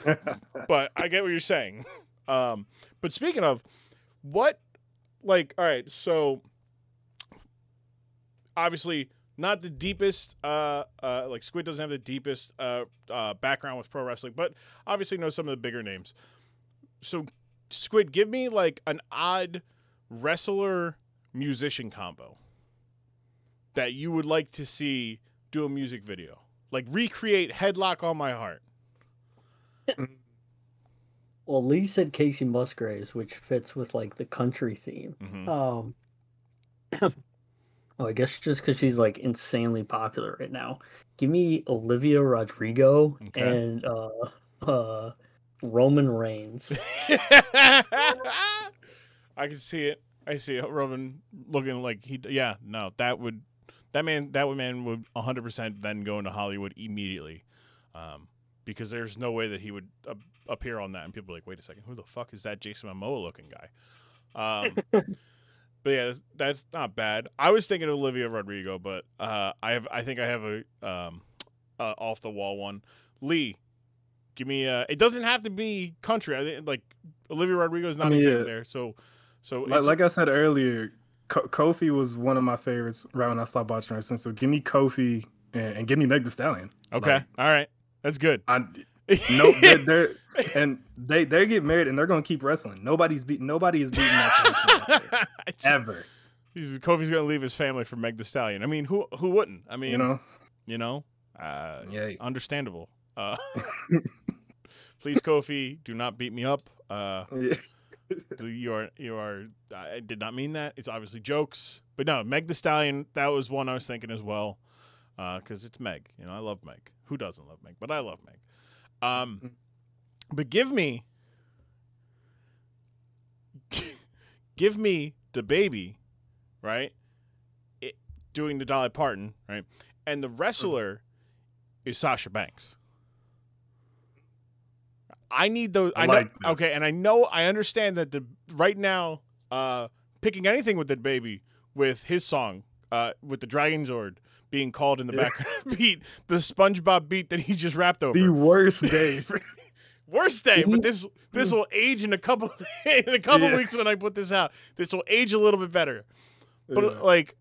but I get what you're saying. Um, but speaking of what like, all right, so obviously not the deepest uh uh like squid doesn't have the deepest uh uh background with pro wrestling but obviously knows some of the bigger names so squid give me like an odd wrestler musician combo that you would like to see do a music video like recreate headlock on my heart Well, Lee said Kacey Musgraves, which fits with like the country theme. Mhm. Um, oh, I guess just because she's like insanely popular right now. Give me Olivia Rodrigo Okay. and uh, uh, Roman Reigns. I can see it. I see it. Roman looking like he. Yeah, no, that would that man that man would 100 percent then go into Hollywood immediately, um, because there's no way that he would uh, appear on that and people like, wait a second, who the fuck is that Jason Momoa looking guy? Um, but yeah, that's, that's not bad. I was thinking of Olivia Rodrigo, but uh, I have I think I have a um, uh, off the wall one. Lee, give me a. It doesn't have to be country. I think like Olivia Rodrigo is not I mean, yeah. there. So so like, like I said earlier, Ko- Kofi was one of my favorites right when I stopped watching wrestling. So give me Kofi and, and give me Meg Thee Stallion. okay, like- all right, that's good. I no, they're, they're and they they get married and they're gonna keep wrestling. Nobody's beat nobody is beating that ever. He's- Kofi's gonna leave his family for Meg Thee Stallion. I mean, who who wouldn't? I mean, You know, you know, uh, yeah. understandable. Uh, please, Kofi, do not beat me up. Uh, you are you are. I did not mean that. It's obviously jokes, but no, Meg Thee Stallion. That was one I was thinking as well, because it's Meg. You know, I love Meg. Who doesn't love Meg? But I love Meg. Um, but give me, give me DaBaby, right? It, doing the Dolly Parton, right? And the wrestler is Sasha Banks. I need those. I, I know. like this. Okay, and I know. I understand that the right now, uh, picking anything with DaBaby with his song, uh, with the Dragon Zord being called in the background beat, the SpongeBob beat that he just rapped over. The worst day. Worst day, but this this will age in a couple in a couple Yeah. weeks when I put this out. This will age a little bit better. But Yeah. like,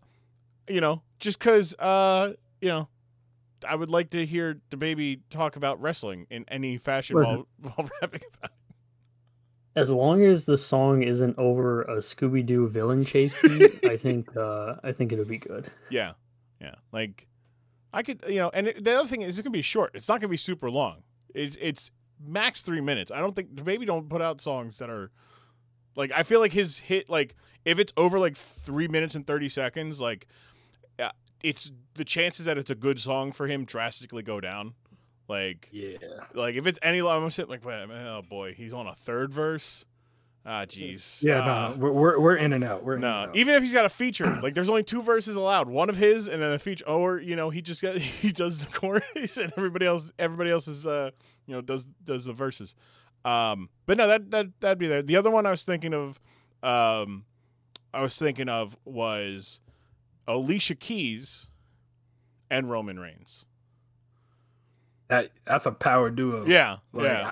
you know, just because uh, you know, I would like to hear DaBaby talk about wrestling in any fashion while while rapping about. It. As long as the song isn't over a Scooby Doo villain chase beat, I think uh, I think it'll be good. Yeah, yeah. Like, I could, you know, and it, the other thing is, it's gonna be short. It's not gonna be super long. It's it's max three minutes. I don't think baby don't put out songs that are like. I feel like his hit, like, if it's over like three minutes and thirty seconds, like, uh, it's the chances that it's a good song for him drastically go down. Like, yeah. like if it's any long, I'm sitting like, wait, oh boy, he's on a third verse. Ah, jeez. Yeah, Ah. no, we're, we're we're in and out. We're in No, and out. even if he's got a feature, like there's only two verses allowed, one of his and then a feature, or you know he just got he does the chorus and everybody else everybody else is uh you know does does the verses. Um, but no, that that that'd be there. The other one I was thinking of, um, I was thinking of was Alicia Keys and Roman Reigns. That, that's a power duo. Yeah, Like, yeah.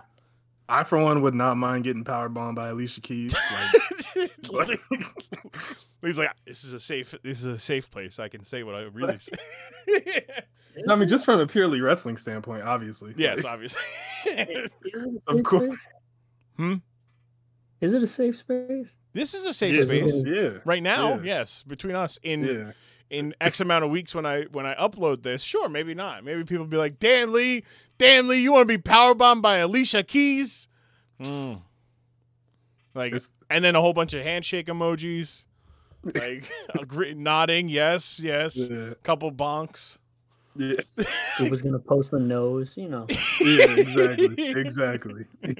I, I, for one, would not mind getting power bombed by Alicia Keys. Like, He's like, this is a safe, this is a safe place. I can say what I really say. I mean, just from a purely wrestling standpoint, obviously. yes, Like, obviously. Of course. Hmm? Is it a safe space? this is a safe yeah, space Yeah. right now. Yeah. Yes, between us in Yeah. in X amount of weeks when I when I upload this. Sure, maybe not. Maybe people be like, Dan Lee, Dan Lee, you want to be powerbombed by Alicia Keys? Hmm. Like, It's- and then a whole bunch of handshake emojis, like agree, nodding, yes, yes, Yeah. couple bonks. Yeah. Who was gonna post the nose? You know. yeah, exactly. Exactly.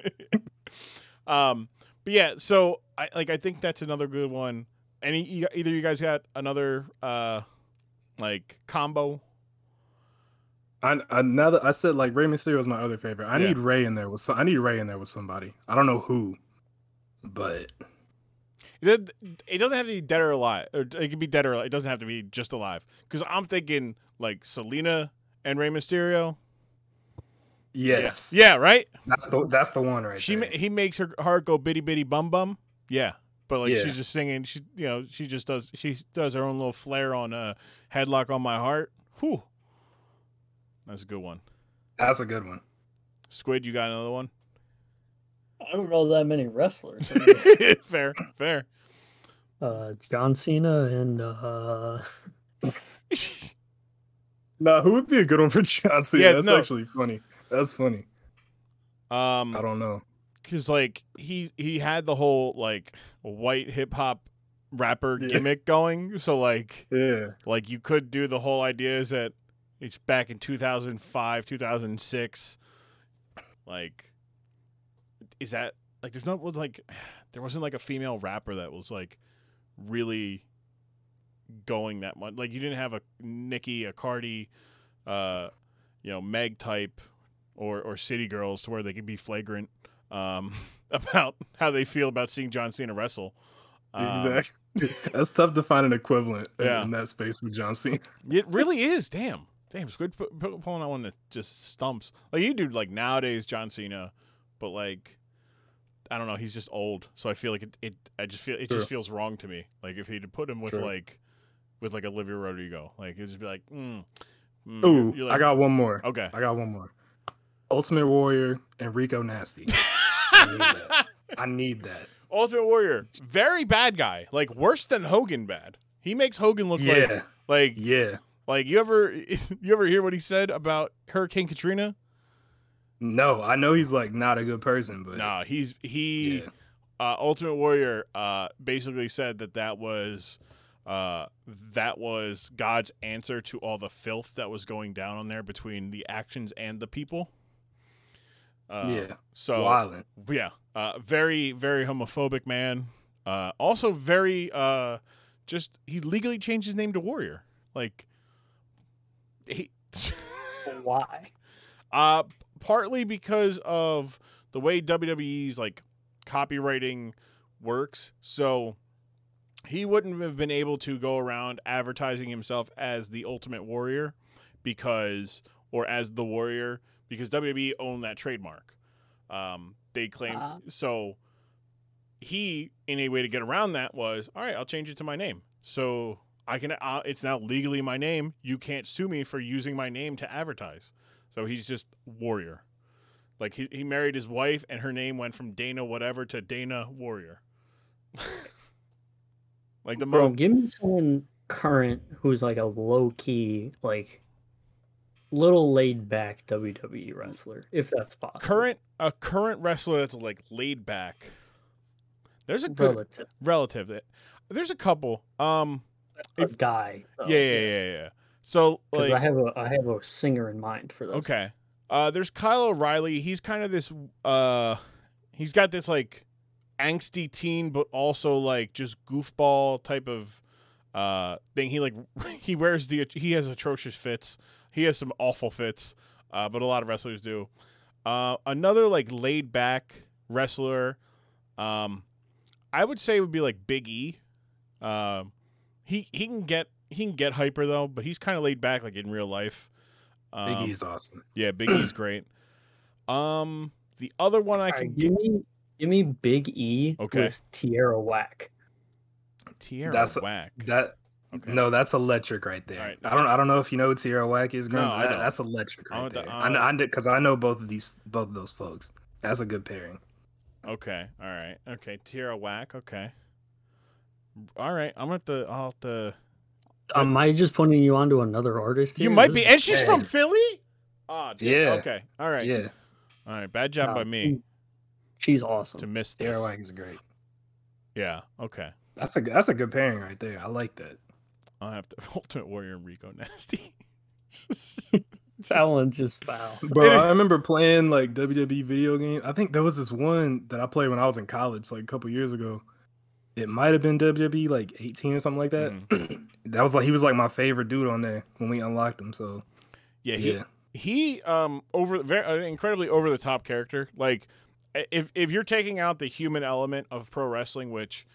Um, but yeah, so I like I think that's another good one. Any either you guys got another uh like combo? I another I said like Rey Mysterio is my other favorite. I Yeah. need Rey in there with some, I need Rey in there with somebody. I don't know who, but It, it doesn't have to be dead or alive. Or it could be dead or alive. It doesn't have to be just alive. Because I'm thinking like Selena and Rey Mysterio. yes, Yeah, right. that's the that's the one right She there. he makes her heart go Bidi Bidi Bom Bom. Yeah, but like Yeah. she's just singing. She you know she just does she does her own little flair on uh, headlock on my heart. Whew, that's a good one. That's a good one. Squid, you got another one? I don't know that many wrestlers. Fair, fair. uh, John Cena and uh, No, who would be a good one for John Cena? Yeah, that's no. actually funny. That's funny. Um, I don't know. because like he he had the whole like white hip hop rapper Yeah. gimmick going. So like Yeah, like you could do the whole idea is that it's back in 2005 2006 like is that like there's not like there wasn't like a female rapper that was like really going that much like you didn't have a Nicki a Cardi uh you know Meg type or or City Girls to where they could be flagrant um about how they feel about seeing John Cena wrestle um, exactly. That's tough to find an equivalent Yeah. in that space with John Cena. It really is. Damn. Damn. Squid pu- pu- pulling that one that just stumps. Like you do like nowadays John Cena, but like I don't know, he's just old. So I feel like it, it I just feel it True. just feels wrong to me. Like if he'd put him with True. like with like Olivia Rodrigo. Like it'd just be like, mm, mm, Ooh, you're- you're I got one more. Okay. I got one more. Ultimate Warrior and Rico Nasty. I need that. I need that. Ultimate Warrior. Very bad guy. Like worse than Hogan bad. He makes Hogan look like like yeah. Like you ever you ever hear what he said about Hurricane Katrina? No, I know he's like not a good person, but Nah, he's he yeah, uh, Ultimate Warrior uh, basically said that that was uh, that was God's answer to all the filth that was going down on there between the actions and the people. Uh, yeah. So Wildin'. yeah, uh, very very homophobic man. Uh, also very uh, just he legally changed his name to Warrior. Like why? Uh, partly because of the way WWE's like copywriting works. So he wouldn't have been able to go around advertising himself as the Ultimate Warrior because, or as the Warrior because WWE owned that trademark. Um, they claimed Ah. so. He, in a way to get around that, was all right. I'll change it to my name, so I can. Uh, it's now legally my name. You can't sue me for using my name to advertise. So he's just Warrior. Like he, he married his wife, and her name went from Dana whatever to Dana Warrior. like the Bro, mo- give me someone current who's like a low key, like little laid back WWE wrestler, if that's possible. current a current wrestler that's like laid back. There's a good relative relative that there's a couple. Um, If- guy. though, yeah, yeah, yeah, yeah. So Because like, I have a I have a singer in mind for this. okay, uh, there's Kyle O'Reilly. He's kind of this. Uh, he's got this like angsty teen, but also like just goofball type of uh thing. He like he wears the he has atrocious fits. He has some awful fits, uh, but a lot of wrestlers do. Uh, another like laid back wrestler, um, I would say would be like Big E. Um, he he can get he can get hyper though, but he's kind of laid back like in real life. Um, Big E is awesome. yeah, Big E's great. Um, the other one I can right, get give me give me Big E Okay. with Tierra Whack. Tierra That's- Whack. That Okay. no, that's electric right there. All right. I don't I don't know if you know what Tierra Whack is, Grum. No, but I that- don't. that's electric I right want the- there. I I know because I, know both of these both of those folks. That's a good pairing. Okay, all right, okay. Tierra Whack. Okay. All right, I'm at the. I'll have to. Am I just putting you onto another artist? Here? You might This be, and she's from bad. Philly. Oh, dude. Yeah. Okay. All right. Yeah, All right. Bad job No, by me She's awesome. to miss Tierra this. Whack is great. Yeah. Okay. That's a that's a good pairing right there. I like that. I'll have to Ultimate Warrior and Rico Nasty. Challenge is foul. Bro, I remember playing like WWE video game. I think there was this one that I played when I was in college, like a couple years ago. It might have been WWE like 18 or something like that. Mm. that was like he was like my favorite dude on there when we unlocked him. So yeah. He, yeah, he um over very uh, incredibly over the top character like if if you're taking out the human element of pro wrestling which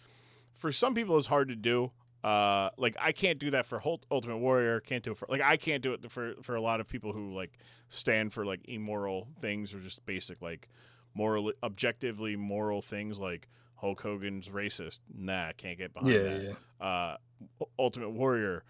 for some people is hard to do uh like i can't do that for ultimate warrior can't do it for like i can't do it for for a lot of people who like stand for like immoral things or just basic like moral objectively moral things like hulk hogan's racist nah can't get behind yeah, that yeah. uh, Ultimate Warrior,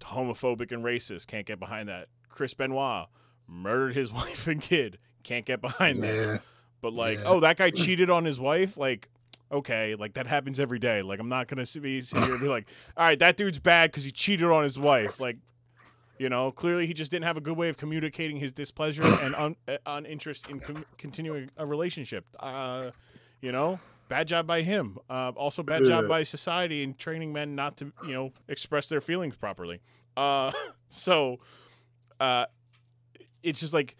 homophobic and racist. Can't get behind that. Chris Benoit murdered his wife and kid. Can't get behind that. But like, Yeah. oh, that guy cheated on his wife. Like, okay, like that happens every day. Like, I'm not gonna be sit here and be like, all right, that dude's bad because he cheated on his wife. Like, you know, clearly he just didn't have a good way of communicating his displeasure and un, uh, uninterest in com- continuing a relationship. Uh, you know, bad job by him. Uh, also, bad job by society in training men not to, you know, express their feelings properly. Uh, so, uh, it's just like,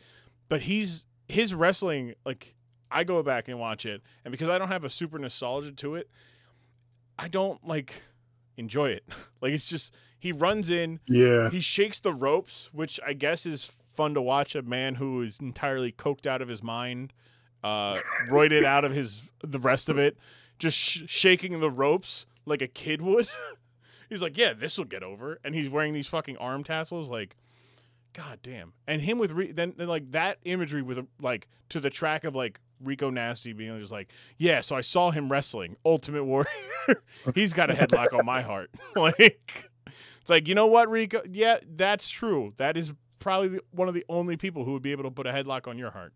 but he's his wrestling. Like, I go back and watch it, and because I don't have a super nostalgia to it, I don't like enjoy it. like, it's just he runs in, Yeah. he shakes the ropes, which I guess is fun to watch a man who is entirely coked out of his mind, uh, roided out of his the rest of it, just sh- shaking the ropes like a kid would. he's like, "Yeah, this will get over," and he's wearing these fucking arm tassels, like. God damn! And him with re- then, then like that imagery with like to the track of like Rico Nasty being just like, yeah. So I saw him wrestling Ultimate Warrior. He's got a headlock on my heart. like, it's like you know what, Rico? Yeah, that's true. That is probably one of the only people who would be able to put a headlock on your heart.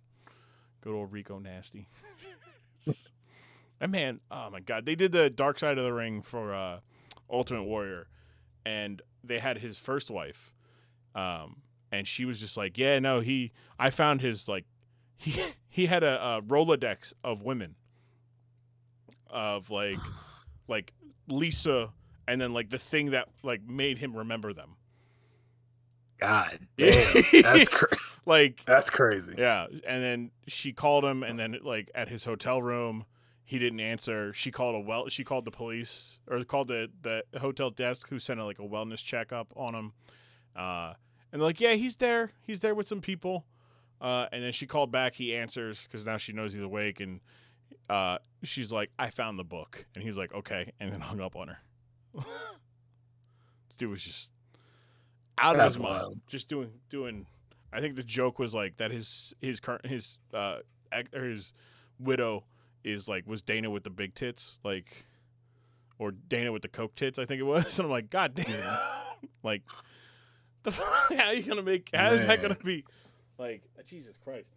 Good old Rico Nasty. That man, oh my god, they did the Dark Side of the Ring for uh, Ultimate Warrior, and they had his first wife, um, and she was just like, yeah, no, he, I found his like, he he had a, a Rolodex of women, of like, like Lisa, and then like the thing that like made him remember them. God damn. That's cra- like that's crazy. Yeah, and then she called him, and then like at his hotel room, he didn't answer. She called a well, she called the police or called the the hotel desk, who sent a, like a wellness checkup on him. Uh, and they're like, yeah, he's there, he's there with some people. Uh, and then she called back. He answers because now she knows he's awake, and uh, she's like, I found the book, and he's like, okay, and then hung up on her. this dude was just out That's of his mind, just doing doing. I think the joke was like that his his current his uh ex- or his widow is like was Dana with the big tits like or Dana with the coke tits I think it was. And I'm like god damn. Like the fuck? How are you gonna make how is that gonna be? Like Jesus Christ.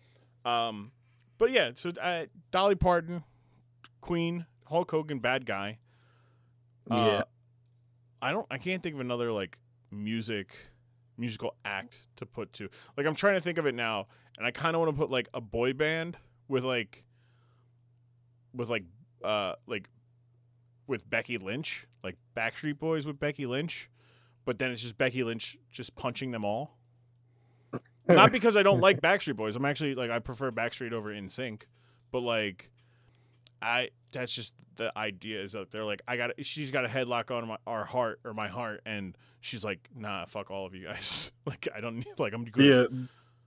Um but yeah so uh, Dolly Parton Queen Hulk Hogan bad guy. Uh, Yeah. I don't I can't think of another like music musical act to put to. Like I'm trying to think of it now and I kind of want to put like a boy band with like with like uh like with Becky Lynch like Backstreet Boys with Becky Lynch but then it's just Becky Lynch just punching them all. Not because I don't like Backstreet Boys I'm actually like I prefer Backstreet over NSYNC but like I that's just the idea is that they're like I got she's got a headlock on my our heart or my heart and she's like nah fuck all of you guys like I don't need like I'm good Yeah,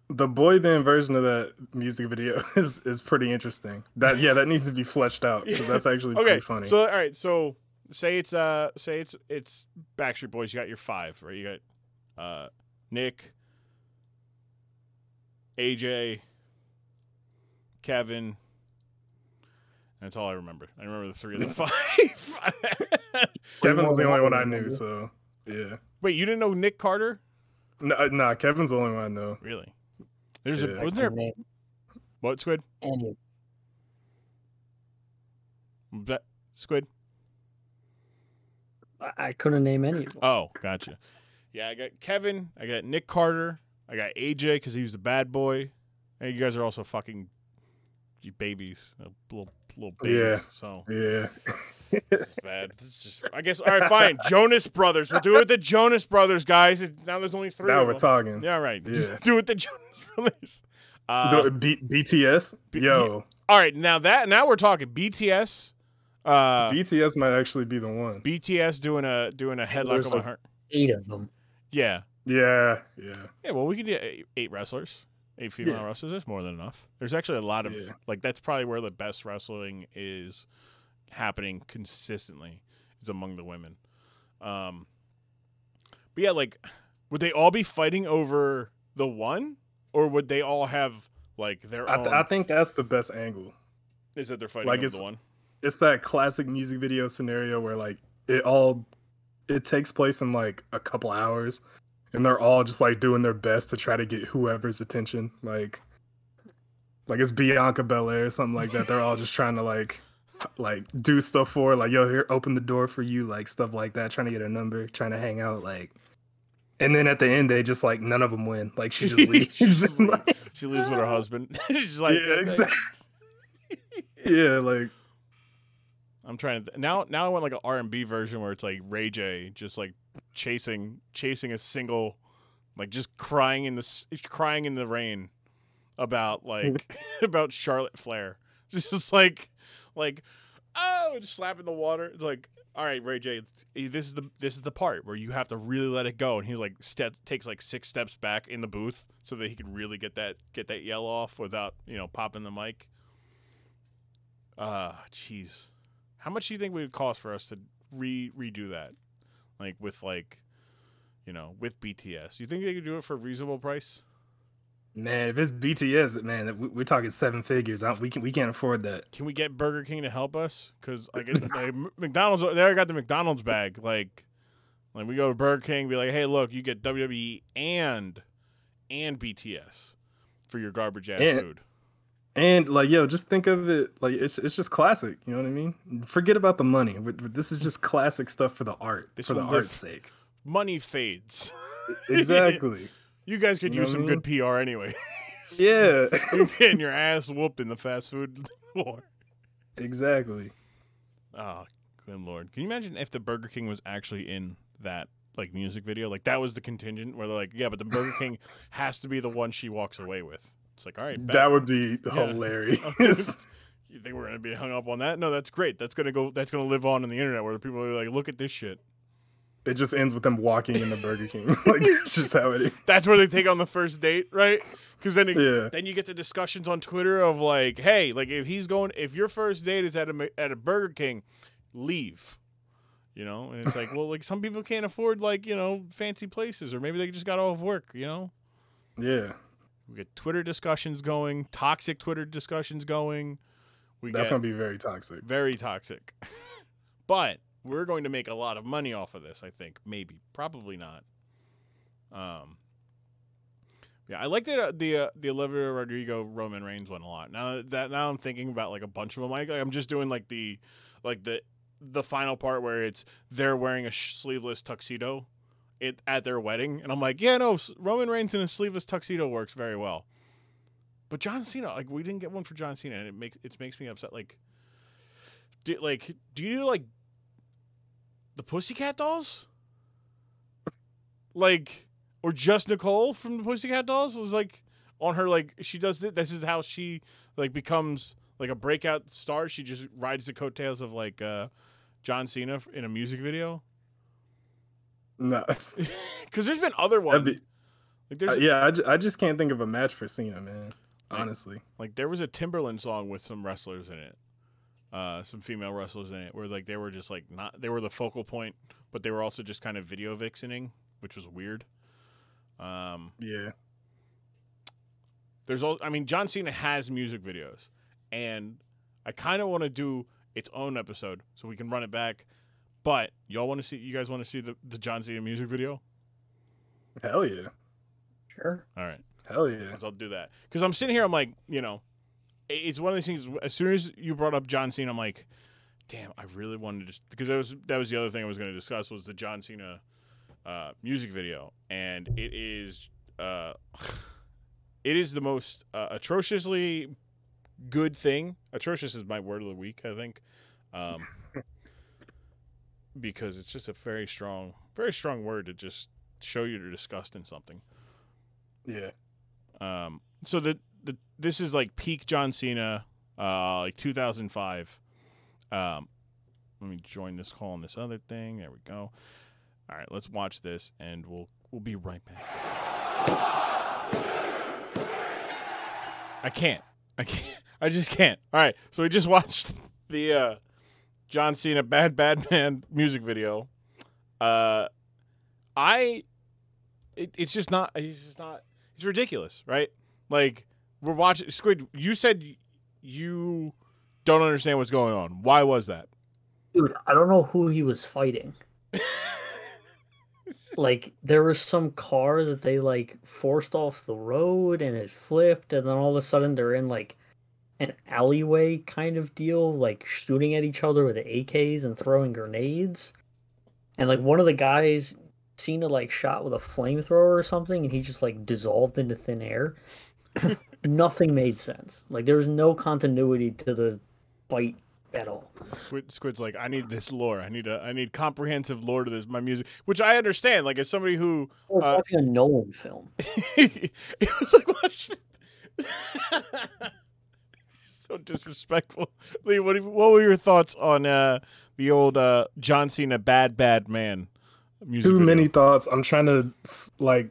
the boy band version of that music video is is pretty interesting. That yeah, that needs to be fleshed out because that's actually okay pretty funny. so all right so say it's uh say it's it's Backstreet Boys you got your five right you got uh Nick AJ Kevin that's all I remember I remember the three of the five Kevin was the only one I knew, so yeah. wait you didn't know Nick Carter No, uh, nah, Kevin's the only one I know. really there's Yeah. a I wasn't there couldn't what squid any. That squid I- I couldn't name any. Oh, gotcha. Yeah, I got Kevin. I got Nick Carter. I got AJ because he was the bad boy. And you guys are also fucking you babies, uh, little little babies. Yeah. So Yeah. this is bad. This is just. I guess. All right, fine. Jonas Brothers. We'll do it with the Jonas Brothers, guys. Now there's only three. now we're them. talking. Yeah, right. Yeah. do it with the Jonas Brothers. Uh, B- BTS, B- yo, all right, now that now we're talking BTS. Uh, BTS might actually be the one. BTS doing a doing a headlock There's on my heart. Eight of them. Yeah, Yeah, yeah, Yeah, well, we could do eight, eight wrestlers, eight female Yeah. wrestlers. That's more than enough. There's actually a lot of Yeah. like that's probably where the best wrestling is happening consistently is among the women. Um, but yeah, like, would they all be fighting over the one, or would they all have like their I, own? th- I think that's the best angle. is that they're fighting like over it's- the one? It's that classic music video scenario where like it all it takes place in like a couple hours, and they're all just like doing their best to try to get whoever's attention. Like, like it's Bianca Belair or something like that. They're all just trying to like like do stuff for her, like yo here open the door for you like stuff like that trying to get a number trying to hang out like and then at the end they just like none of them win like she just leaves She just leaves. like, She leaves with her husband. She's like, yeah exactly yeah like I'm trying to now. Now I want like an R and B version where it's like Ray J just like chasing chasing a single, like just crying in the crying in the rain about like about Charlotte Flair. Just, just like like oh, just slapping the water. It's like all right, Ray J. It's, this is the this is the part where you have to really let it go, and he's like step takes like six steps back in the booth so that he can really get that get that yell off without you know popping the mic. Ah, jeez. How much do you think it would cost for us to re redo that? Like with like, you know, with BTS. You think they could do it for a reasonable price? man if it's bts man we- we're talking seven figures we can we can't afford that Can we get Burger King to help us? Because like, like McDonald's, they already got the McDonald's bag. Like, like we go to Burger King, be like, hey, look, you get WWE and and BTS for your garbage ass And- food. And like yo just think of it like it's it's just classic you know what i mean forget about the money this is just classic stuff for the art This for the art's sake Money fades. exactly You guys could You use some I good PR anyway. yeah You're getting your ass whooped in the fast food war. exactly Oh, good lord! Can you imagine if the Burger King was actually in that like music video? Like that was the contingent where they're like, yeah, but the Burger King has to be the one she walks away with. It's like, all right, that would be hilarious you think we're gonna be hung up on that? No, that's great. That's gonna go. That's gonna live on in the internet where people are like, look at this shit. it just ends with them walking in the burger king like it's just how it is That's where they take on the first date, right? Because then, it, Yeah. then you get the discussions on Twitter of like, hey, like if he's going, if your first date is at a at a Burger King, leave. You know, and it's like, well, like some people can't afford like you know fancy places, or maybe they just got off work. You know, Yeah, we get Twitter discussions going, toxic Twitter discussions going. We that's gonna be very toxic. very toxic, but we're going to make a lot of money off of this. I think maybe, probably not. Um. Yeah, I like that uh, the uh, the Olivia Rodrigo Roman Reigns one a lot. Now that now I'm thinking about like a bunch of them. Like I'm just doing like the like the the final part where it's they're wearing a sh- sleeveless tuxedo it at their wedding, and I'm like, yeah, no, Roman Reigns in a sleeveless tuxedo works very well. But John Cena, like we didn't get one for John Cena, and it makes it makes me upset. Like, do, like do you do like the Pussycat Dolls? Like, or just Nicole from the Pussycat Dolls was like on her like she does th- this is how she like becomes like a breakout star. She just rides the coattails of like uh John Cena in a music video. No, Because there's been other ones. Be- like there's Uh, yeah, I, ju- I just can't think of a match for Cena, man. Like- Honestly, like there was a Timbaland song with some wrestlers in it. Uh, some female wrestlers in it where like they were just like not they were the focal point, but they were also just kind of video vixening, which was weird. Um, yeah, there's all I mean John Cena has music videos and I kind of want to do its own episode so we can run it back. But y'all want to see you guys want to see the, the John Cena music video? hell yeah, Sure. All right. hell yeah. So I'll do that. Cuz I'm sitting here I'm like, you know, it's one of these things as soon as you brought up John Cena I'm like, damn, I really wanted to because that was that was the other thing I was going to discuss was the John Cena uh, music video and it is uh, it is the most uh, atrociously good thing. Atrocious is my word of the week, I think. Um, because it's just a very strong, very strong word to just show you the disgust in something. Yeah, Um, so the the this is like peak John Cena, uh, like 2005. Um, let me join this call on this other thing. There we go. All right, let's watch this, and we'll we'll be right back. I can't. I can't. I just can't. All right, so we just watched the uh, John Cena "Bad Bad Man" music video. Uh, I, it, it's just not. It's just not. It's ridiculous, right? Like we're watching Squid. You said you don't understand what's going on. Why was that? Dude, I don't know who he was fighting. Like there was some car that they like forced off the road and it flipped and then all of a sudden they're in like an alleyway kind of deal, like shooting at each other with AKs and throwing grenades. And like one of the guys Cena like shot with a flamethrower or something and he just like dissolved into thin air. Nothing made sense. Like there was no continuity to the fight at all. Squid, Squid's like, I need this lore. I need a, I need comprehensive lore to this my music, which I understand. Like as somebody who, Uh, watching a Nolan film. it was like watching. So disrespectful. Lee, what, what were your thoughts on uh, the old uh, John Cena "Bad Bad Man" music? too video? many thoughts. I'm trying to like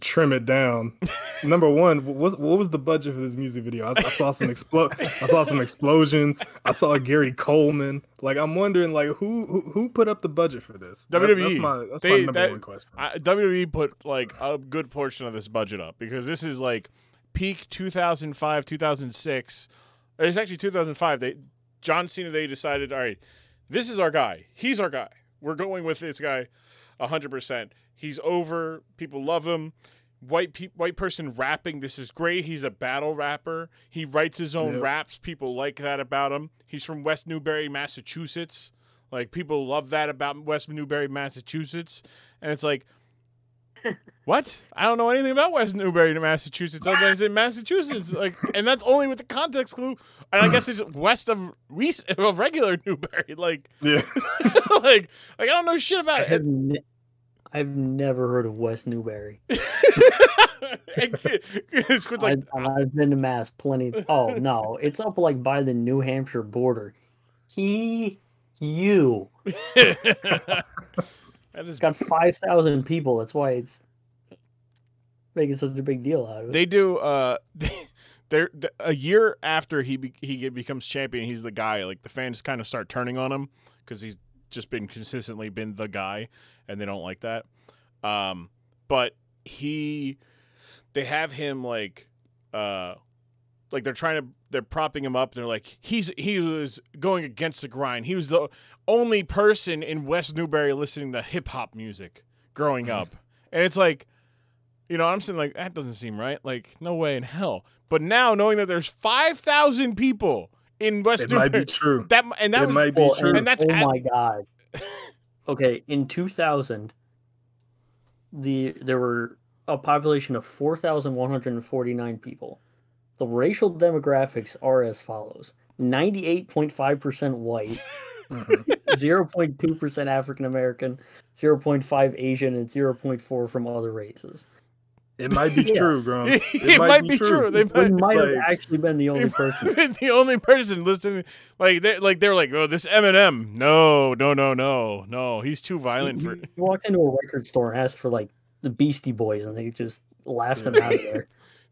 trim it down. Number one, what was what was the budget for this music video? I, I saw some explo- I saw some explosions. I saw Gary Coleman. Like I'm wondering, like who who, who put up the budget for this? That- that's WWE. my that's They- my number that- one question. I, WWE put like a good portion of this budget up because this is like peak 2005, 2006. It's actually 2005. They John Cena. They decided, all right, this is our guy. He's our guy. We're going with this guy, hundred percent. He's over. People love him. White pe- white person rapping. This is great. He's a battle rapper. He writes his own Yep. raps. People like that about him. He's from West Newbury, Massachusetts. Like people love that about West Newbury, Massachusetts. And it's like, what? I don't know anything about West Newbury, Massachusetts. Other than it's in Massachusetts. Like, and that's only with the context clue. And I guess it's west of Reese, of regular Newbury. Like, Yeah, like, like I don't know shit I about have it. ne- I've never heard of West Newbury. Squid's like, I've, I've been to Mass plenty. Oh no, it's up like by the New Hampshire border. He, you, that is it's got five thousand people. That's why it's making such a big deal out of it. they do uh they're a year after he be- he becomes champion he's the guy like the fans kind of start turning on him because he's just been consistently been the guy, and they don't like that. Um, but he, they have him like, uh, like they're trying to they're propping him up. They're like he's he was going against the grind. He was the only person in West Newbury listening to hip hop music growing mm. up, and it's like. You know, I'm saying like that doesn't seem right. Like, no way in hell. But now knowing that there's five thousand people in West It might Newbury, be true. that and that It was might be Well, true. and that's oh at- my god. okay, in 2000, the there were a population of 4,149 people. The racial demographics are as follows: 98.5% white, Mhm. 0.2% African American, 0.5 Asian, and 0.4 from other races. It might be Yeah. true, Grum. it, might, be true. They We might, might have like- actually been the only person. been the only person listening. Like they like they're like, oh, this Eminem. No, no, no, no, no. He's too violent for. He he walked into a record store and asked for like the Beastie Boys, and they just laughed him out of there.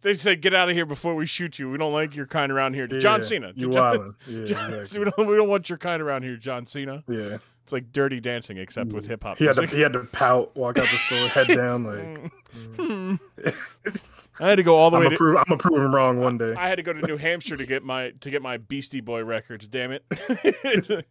They said, get out of here before we shoot you. We don't like your kind around here. John Cena. You John, wildin'. Yeah, John- exactly. we don't we don't want your kind around here, John Cena. yeah. It's like dirty dancing except with hip hop He had to he had to pout, walk out the store, head down, like Hmm. mm. I had to go all the I'm way gonna to. prove I'm gonna prove him wrong one day. I had to go to New Hampshire to get my to get my Beastie Boy records. Damn it!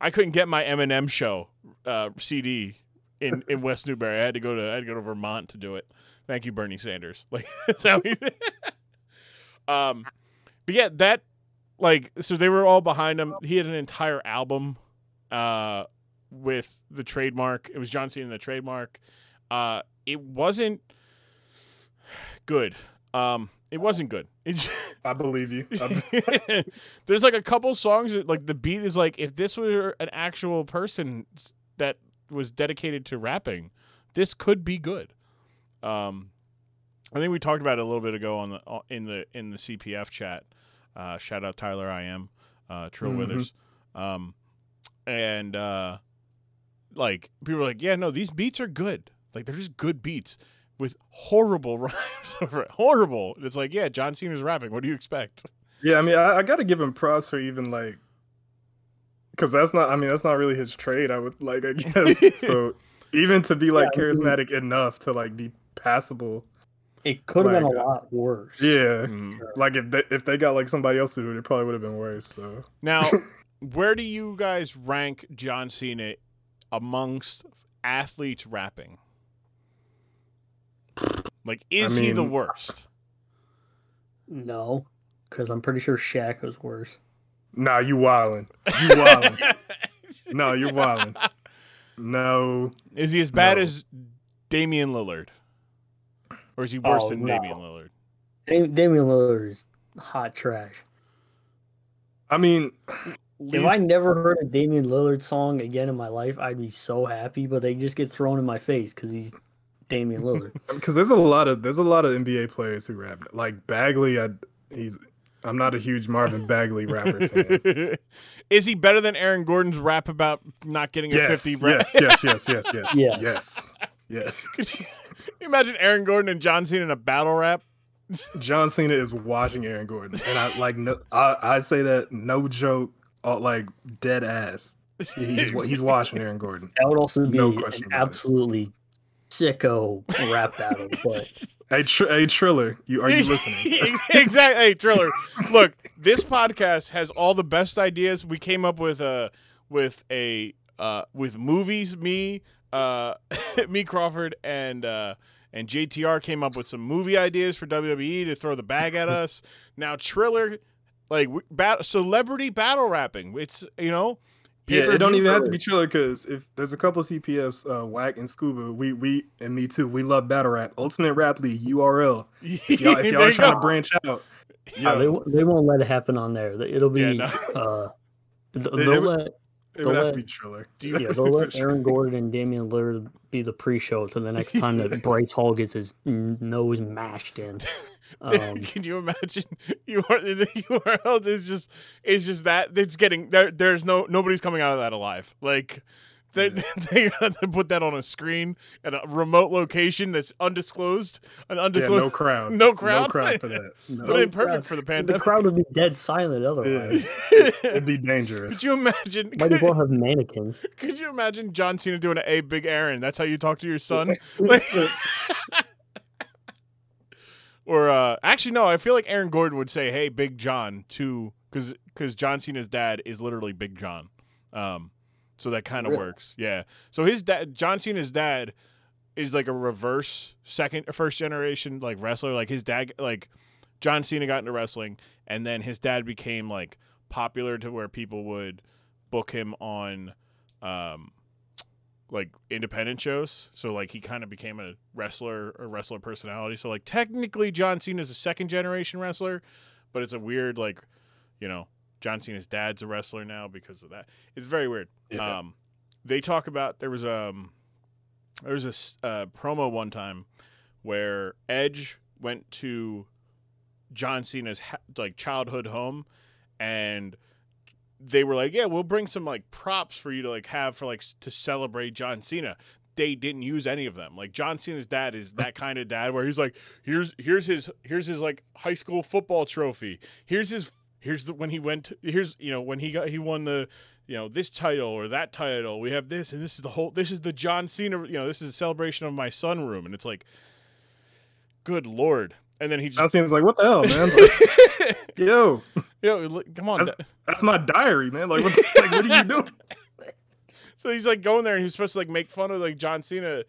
I couldn't get my Eminem show uh, CD in, in West Newbury. I had to go to I had to go to Vermont to do it. Thank you, Bernie Sanders. Like that's how he. um, but yeah, that like so they were all behind him. He had an entire album, uh, with the trademark. It was John Cena and the trademark. Uh, it wasn't good. Um, it wasn't good. I believe you. There's like a couple songs that like the beat is like if this were an actual person that was dedicated to rapping, this could be good. Um, I think we talked about it a little bit ago on the uh, in the in the CPF chat. Uh, shout out Tyler I am, uh, Trill Mhm. Withers, um, and uh, like people are like, yeah, no, these beats are good. Like they're just good beats with horrible rhymes over it. Horrible. It's like, yeah, John Cena's rapping. What do you expect? yeah, I mean, I, I got to give him props for even like, because that's not. I mean, that's not really his trade. I would like, I guess. so even to be like Yeah, I mean- charismatic enough to like be passable. It could have been a lot worse. Yeah. Mm. Like if they, if they got like somebody else to do it, it probably would have been worse. So Now, where do you guys rank John Cena amongst athletes rapping? Like, is he the worst? No, because I'm pretty sure Shaq was worse. nah, you wildin'. You wildin'. no, you're wildin'. No, Is he as bad No. as Damian Lillard? Or is he worse Oh, than no. Damian Lillard? Dam- Damian Lillard is hot trash. I mean, If I never heard a Damian Lillard song again in my life, I'd be so happy. But they just get thrown in my face because he's Damian Lillard. because there's a lot of there's a lot of NBA players who rap like Bagley. I he's I'm not a huge Marvin Bagley rapper fan. is he better than Aaron Gordon's rap about not getting a Yes, 50 yes, yes, yes, yes, yes, Yes. yes, yes. Could you imagine Aaron Gordon and John Cena in a battle rap? John Cena is watching Aaron Gordon, and I like no, I, I say that no joke, all, like dead ass. He's he's watching Aaron Gordon. That would also be No an question about it. absolutely sicko rap battle. But Hey, tr- hey, Triller, you are you listening? exactly. Hey, Triller. Look, this podcast has all the best ideas. We came up with a with a uh, with movies. Me, uh, me Crawford, and uh, and JTR came up with some movie ideas for WWE to throw the bag at us. now Triller, like bat- celebrity battle rapping. It's you know. Yeah, it don't pay-per-view even have to be Triller because if there's a couple CPFs, uh, Whack and Scuba, we we and me too. We love battle rap. Ultimate Rap League URL. If y'all, if y'all you trying go. to branch out, uh, yeah, they won't- they won't let it happen on there. It'll be Yeah, no. uh, th- It- they'll it would- let they'll have let- to be Triller. Do you- yeah they'll let. Aaron Gordon and Damian Lillard be the pre-show to the next time that Bryce Hall gets his nose mashed in. Um, Can you imagine? You are the URL is just is just that it's getting there. There's no nobody's coming out of that alive. Like They, they to put that on a screen at a remote location that's undisclosed. An Yeah, undisclosed. no crowd. No crowd? No crowd for that. No. been perfect for the The pandemic. crowd would be dead silent otherwise. It'd be dangerous. Could you imagine? Might as well have mannequins. Could you imagine John Cena doing an "A Big Aaron"? That's how you talk to your son. Like- or uh, actually, no. I feel like Aaron Gordon would say, "Hey, Big John," to because because John Cena's dad is literally Big John. Um, so that kind of Really? works. Yeah. So his dad, John Cena's dad, is like a reverse second or first generation like wrestler. Like his dad, like John Cena got into wrestling, and then his dad became like popular to where people would book him on um like independent shows. So like he kind of became a wrestler or wrestler personality. So like technically John Cena is a second generation wrestler, but it's a weird like, you know, John Cena's dad's a wrestler now because of that. It's very weird. Yeah. Um they talk about there was um there was a uh, promo one time where Edge went to John Cena's ha- like childhood home and they were like, "Yeah, we'll bring some like props for you to like have for like to celebrate John Cena." They didn't use any of them. Like John Cena's dad is that kind of dad where he's like, "Here's here's his here's his like high school football trophy. Here's his here's the when he went to, here's you know when he got he won the you know this title or that title. We have this and this is the whole this is the John Cena. You know this is a celebration of my sunroom and it's like, good lord. And then he just seems like what the hell, man? Like, yo, yo come on. That's- that's my diary, man. Like what? The, like what are you doing? So he's like going there and he's supposed to like make fun of like John Cena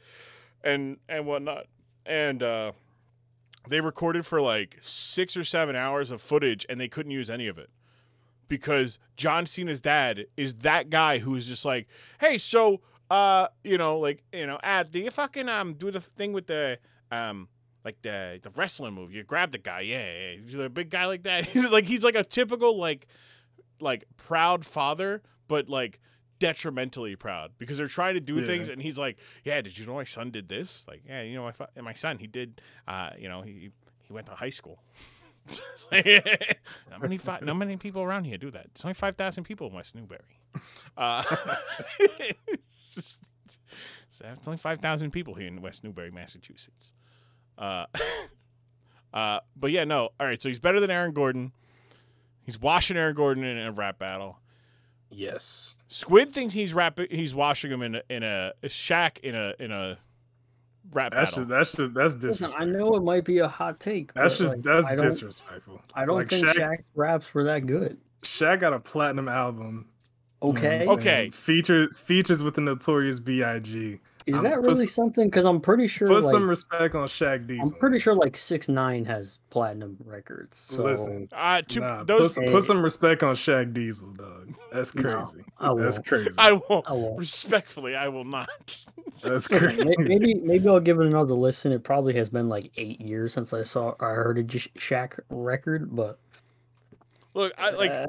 and and whatnot. And uh they recorded for like six or seven hours of footage and they couldn't use any of it. Because John Cena's dad is that guy who's just like, hey, so uh, you know, like, you know, Ad, at the fucking um do the thing with the um like the the wrestling move. You grab the guy, yeah, yeah. He's a big guy like that. like he's like a typical like like proud father, but like detrimentally proud because they're trying to do Yeah. things and he's like yeah did you know my son did this? Like yeah you know my, fa- my son he did uh you know he he went to high school. It's like, how many fi- how many people around here do that? It's only 5000 people in west newbury. Uh it's just it's only 5000 people here in west newbury massachusetts. Uh uh but yeah no all right so he's better than aaron gordon. He's washing aaron gordon in a rap battle. Yes. Squid thinks he's rap he's washing him in a, in a, a Shaq in a in a rap That's battle. just that's just that's Listen, disrespectful. I know it might be a hot take. That's but, just like, that's I disrespectful. I don't like think Shaq, Shaq raps were that good. Shaq got a platinum album. you know Okay, saying? Okay. Feature features with the Notorious B.I.G. is Um, that really s- something? Because I'm pretty sure, Put like, some respect on Shaq Diesel. I'm pretty sure like six nine has platinum records. So Listen, uh, to nah, those put, put some respect on Shaq Diesel, dog. That's No, crazy. I That's won't. crazy. I won't I won't. respectfully I will not. That's crazy. maybe maybe I'll give it another listen. It probably has been like eight years since I saw I heard a J- Shaq record, but Look, I like uh,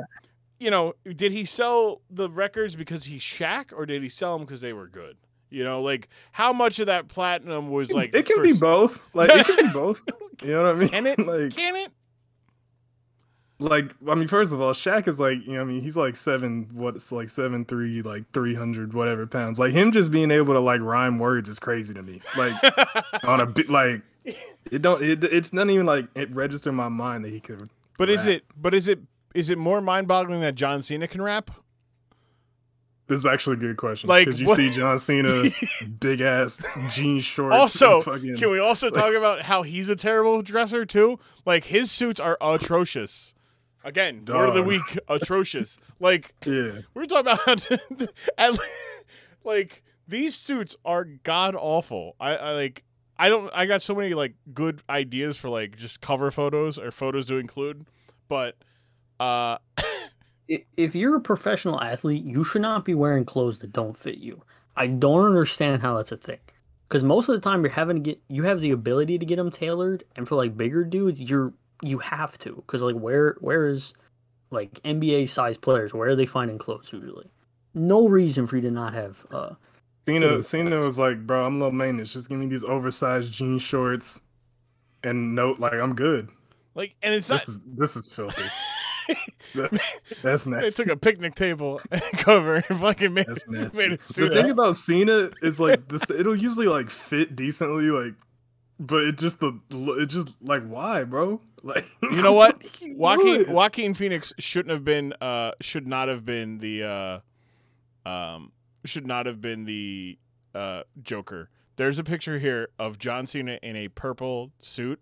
you know, did he sell the records because he's Shaq or did he sell them because they were good? You know, like how much of that platinum was like it can for- be both. Like it can be both. You know what I mean? Can it? like Can it? like I mean, first of all, Shaq is like, you know, what I mean, he's like seven, what's like seven three, like three hundred whatever pounds. Like him just being able to like rhyme words is crazy to me. Like on a bit, like it don't, it, it's not even like it registered in my mind that he could. But is it but is it is it more mind-boggling that John Cena can rap? This is actually a good question. Like, because you what- see John Cena, big ass jean shorts. Also, fucking, Can we also talk about how he's a terrible dresser too? Like his suits are atrocious. Again, word of the week, atrocious. Like yeah, we're talking about, at like these suits are god awful. I, I like. I don't. I got so many like good ideas for like just cover photos or photos to include, but uh, if you're a professional athlete, you should not be wearing clothes that don't fit you. I don't understand how that's a thing. Because most of the time you're having to get, you have the ability to get them tailored, and for like bigger dudes, you're you have to. Because like where where is like NBA size players? Where are they finding clothes usually? No reason for you to not have. uh Cena, Fitting Cena was like, bro, I'm low maintenance. Just give me these oversized jean shorts, and note like I'm good. like, and it's not. This is this is filthy. That's, that's They took a picnic table and cover and fucking made, That's nasty. made it The thing about Cena is like this. It'll usually like fit decently, like, but it just the it just like why, bro? Like, You know what? Joaquin. Joaquin Phoenix shouldn't have been uh should not have been the uh um should not have been the uh Joker. There's a picture here of John Cena in a purple suit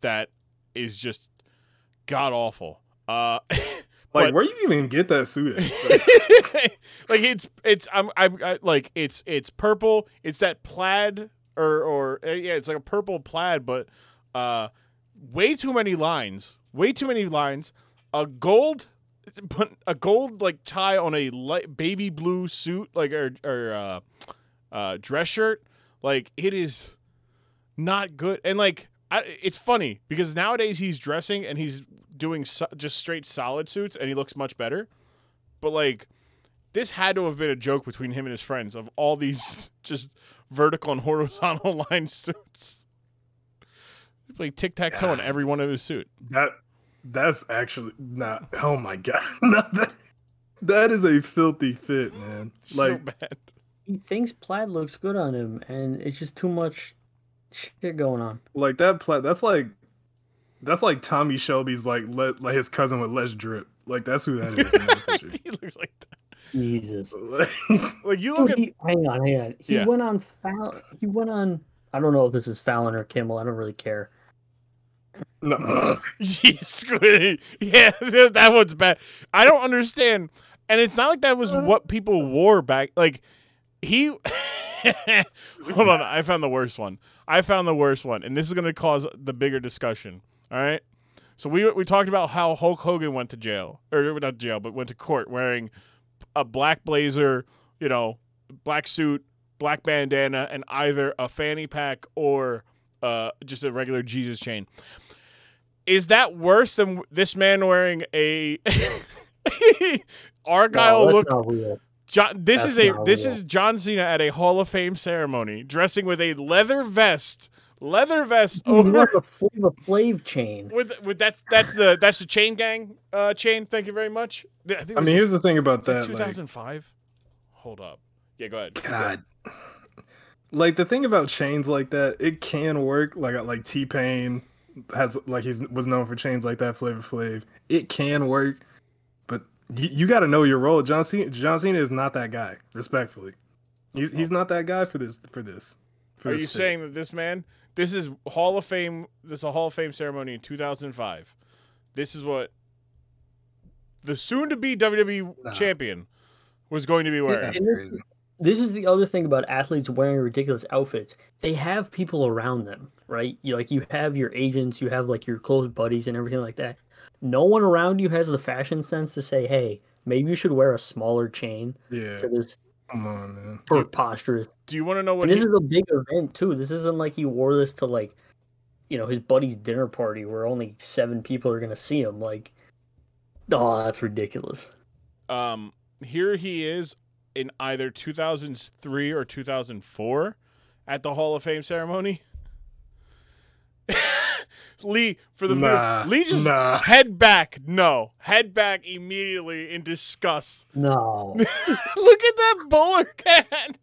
that is just god awful. Uh Like, but- where you even get that suit? At? like it's it's I'm I, I like it's it's purple. It's that plaid or or uh, yeah, it's like a purple plaid, but uh, way too many lines. Way too many lines. A gold, but a gold like tie on a light baby blue suit, like or or uh, uh, dress shirt. Like it is not good. And like I, it's funny because nowadays he's dressing and he's doing so, just straight solid suits and he looks much better. But like this had to have been a joke between him and his friends of all these just vertical and horizontal line suits. Like tic tac toe in God. every one of his suit. that that's actually not. Oh my god, no, that that is a filthy fit, man. so Like, bad. He thinks plaid looks good on him, and it's just too much shit going on. like that. Pla- that's like that's like Tommy Shelby's like let like his cousin with less drip. Like that's who that is. In that he looks like that. Jesus. Like, Like you oh, look Dude, at he, hang on, hang on. He Yeah. went on Fallon. He went on. I don't know if this is Fallon or Kimmel. I don't really care. no, Yes, Squiddy. Yeah, that one's bad. I don't understand. And it's not like that was what people wore back. Like he. Hold on, I found the worst one. I found the worst one, and this is going to cause the bigger discussion. All right. So we we talked about how Hulk Hogan went to jail, or not jail, but went to court wearing a black blazer, you know, black suit, black bandana, and either a fanny pack or uh, just a regular Jesus chain. Is that worse than this man wearing a Argyle no, look? Not real. John, this That's is a this is John Cena at a Hall of Fame ceremony, dressing with a leather vest, leather vest He over the Flavor Flav chain. with with that's that's the that's the chain gang uh, chain. Thank you very much. I, think it I was mean, here's the thing about that. Two thousand five. Like. Hold up. Yeah, go ahead. God. Like the thing about chains like that, it can work. Like like T Pain has like he's was known for chains like that. Flavor Flav, it can work, but you, you got to know your role. John Cena, John Cena is not that guy. Respectfully, he's he's not that guy for this for this. For Are this you fit. saying that this man, this is Hall of Fame, this is a Hall of Fame ceremony in 2005. This is what the soon to be WWE Nah. champion was going to be wearing. That's this- crazy. This is the other thing about athletes wearing ridiculous outfits. They have people around them, right? You like you have your agents, you have like your close buddies and everything like that. No one around you has the fashion sense to say, "Hey, maybe you should wear a smaller chain Yeah, for this come on, man. for posture." Do you want to know what And this he, is a big event too. This isn't like he wore this to like, you know, his buddy's dinner party where only seven people are gonna see him. Like, oh, that's ridiculous. um here he is in either 2003 or 2004 at the Hall of Fame ceremony. Lee for the Nah, Lee just nah. head back. No, head back immediately in disgust. No, Look at that bowler hat.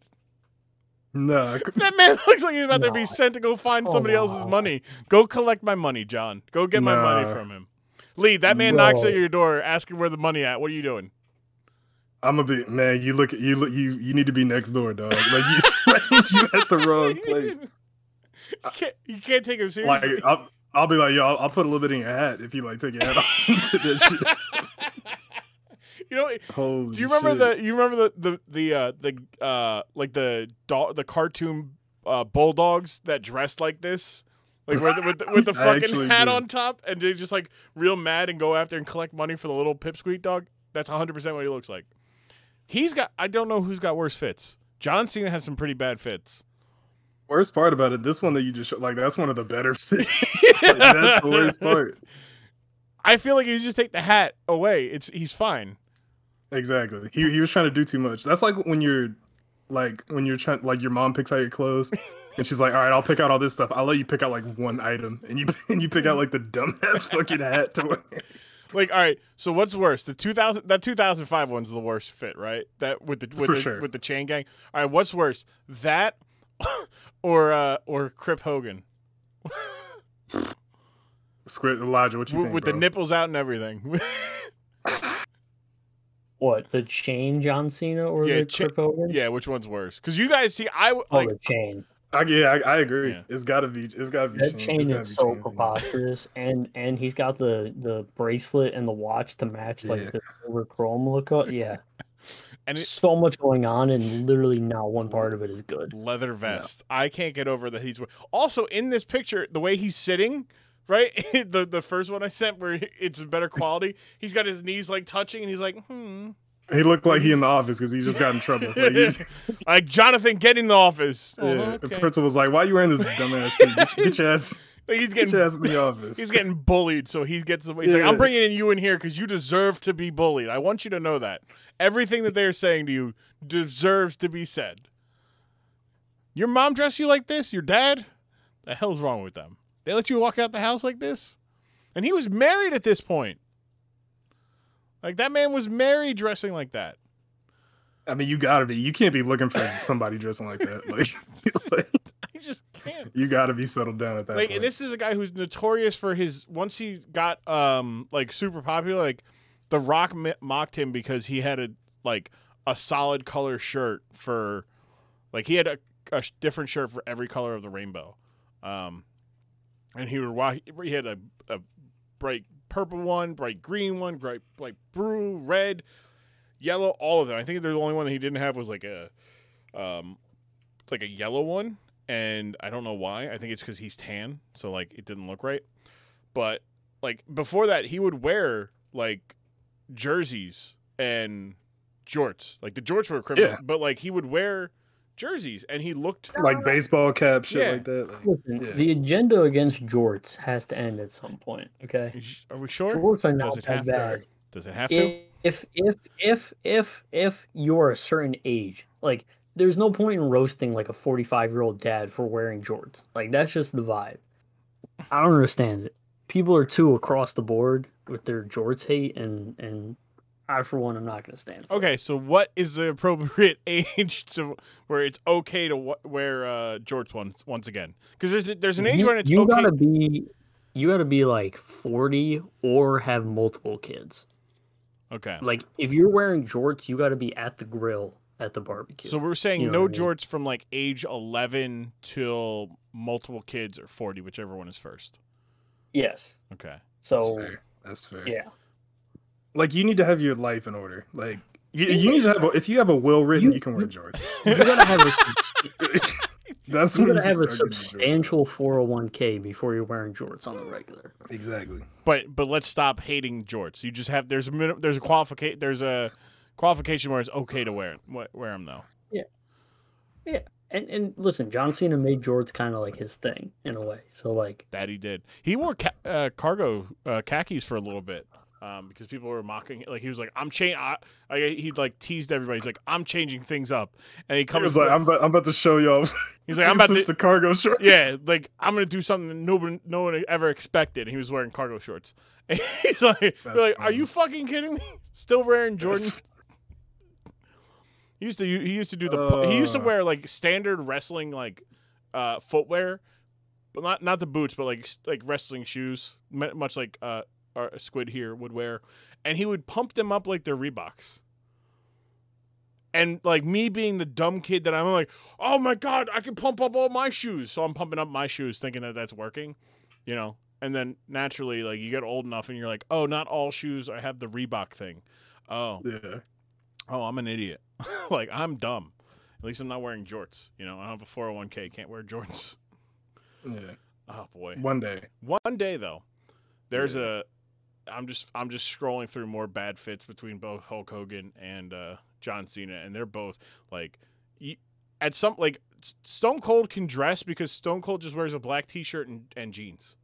No, That man looks like he's about to be sent to go find Come somebody else's on. money. Go collect my money, John. Go get my money from him. Lee, that man knocks at your door asking where the money at. What are you doing? I'm gonna be man. You look, you look, you you need to be next door, dog. Like you, like, you at the wrong place. you, can't, you can't take him Like seriously. I'll, be like, yo, I'll, I'll put a little bit in your hat if you like take your hat off. You know, Holy do you remember shit. the you remember the the the uh, the uh like the dog the cartoon uh, bulldogs that dressed like this? Like with, with, the- with the fucking hat do. on top, and they just like real mad and go after and collect money for the little pipsqueak dog. That's 100 percent what he looks like. He's got. I don't know who's got worse fits. John Cena has some pretty bad fits. Worst part about it? This one that you just showed, like that's one of the better fits. Like, that's the worst part. I feel like you just take the hat away. It's he's fine. Exactly. He he was trying to do too much. That's like when you're like when you're trying like your mom picks out your clothes and she's like, "All right, I'll pick out all this stuff. I'll let you pick out like one item." And you and you pick out like the dumbass fucking hat to wear. like, all right. So what's worse? The two thousand that two thousand five one's the worst fit, right? That with the with For the sure. with the chain gang. All right. What's worse? That or uh or Crip Hogan Squid Elijah, what you with, think? with bro? the nipples out and everything. What the chain, John Cena, or Yeah, the cha- Crip Hogan? yeah. Which one's worse? Because you guys see, I w- Oh, like the chain. I, yeah, I, I agree. Yeah. It's gotta be. It's gotta be. That Shane. chain is so Shane Cena. preposterous, and and he's got the the bracelet and the watch to match like Yeah. the silver chrome look. Up. Yeah, and it, so much going on, and literally not one part of it is good. leather vest. I can't get over that he's also in this picture the way he's sitting. Right, the the first one I sent where it's better quality. He's got his knees like touching, and he's like, "Hmm." He looked like he in the office because he just got in trouble. Like, like Jonathan, get in the office. Oh, yeah. The okay. principal was like, "Why are you wearing this dumbass suit? Get, get your ass, Like, he's getting ass in the office." he's getting bullied, so he gets. He's like, I'm bringing in you in here because you deserve to be bullied. I want you to know that everything that they're saying to you deserves to be said. Your mom dressed you like this. Your dad. The hell's wrong with them? They let you walk out the house like this, and he was married at this point. Like that man was married dressing like that. I mean, you gotta be. You can't be looking for somebody dressing like that. Like, like, I just can't. you gotta be settled down at that like point. and this is a guy who's notorious for his once he got um like super popular like the rock mi- mocked him because he had a like a solid color shirt for like he had a, a different shirt for every color of the rainbow um and he would he had a, a bright purple one bright green one bright like blue red yellow all of them i think the only one that he didn't have was like a um like a yellow one and I don't know why. I think it's because he's tan, so like it didn't look right. But like before that, he would wear like jerseys and jorts. Like the jorts were criminal, Yeah. but like he would wear jerseys, and he looked. like baseball cap shit Yeah. like that. Like, Listen, Yeah. the agenda against jorts has to end at some point. Okay, Are we sure? jorts are Does not it that have bad. to? Does it have to? If if if if if you're a certain age, like there's no point in roasting like a 45 year old dad for wearing jorts. Like that's just the vibe. I don't understand it. People are too across the board with their jorts hate, and and I for one, I'm not gonna stand. For it. Okay, so what is the appropriate age to where it's okay to wear uh, jorts once once again? Because there's there's an age you, when it's you okay. gotta be you gotta be like 40 or have multiple kids. Okay. Like if you're wearing jorts, you gotta be at the grill at the barbecue. So we're saying You know no what I mean? jorts from like age 11 till multiple kids or 40, whichever one is first. yes. Okay. So that's fair. That's fair. yeah. Like you need to have your life in order. Like you, you need to have. A, if you have a will written, You- you, can wear jorts. You gotta have a That's you when gotta you have a start getting jorts. substantial 401k before you're wearing jorts on the regular. Exactly. But but let's stop hating jorts. You just have there's a minute there's a qualification there's a qualification where it's okay to wear wear, wear them though. Yeah, yeah. And and listen, John Cena made jorts kind of like his thing in a way. So like That he did. He wore ca- uh, cargo uh, khakis for a little bit. Um, because people were mocking, like he was like, "I'm changing." He like teased everybody. He's like, "I'm changing things up," and he He comes. was like, I'm about, I'm about to show y'all. He's like, I'm about to- to cargo shorts. Yeah, like I'm gonna do something that nobody, no one ever expected. He was wearing cargo shorts. And he's like, they're like, "Are you fucking kidding me? Still wearing Jordan?" He used to he used to do the he used to Uh. wear like standard wrestling like uh footwear, but not not the boots, but like like wrestling shoes, much like uh our Squid here would wear, and he would pump them up like they're Reeboks. And like me being the dumb kid that I'm like, oh my god, I can pump up all my shoes, so I'm pumping up my shoes, thinking that that's working, you know. And then naturally, like you get old enough, and you're like, oh, not all shoes I have the Reebok thing. Oh, Yeah. Oh, I'm an idiot. like I'm dumb. At least I'm not wearing jorts. You know, I don't have a 401k, can't wear jorts. Yeah. Oh boy. One day. One day though, there's Yeah. a. I'm just I'm just scrolling through more bad fits between both Hulk Hogan and uh, John Cena, and they're both like, at some like Stone Cold can dress because Stone Cold just wears a black T-shirt and, and jeans.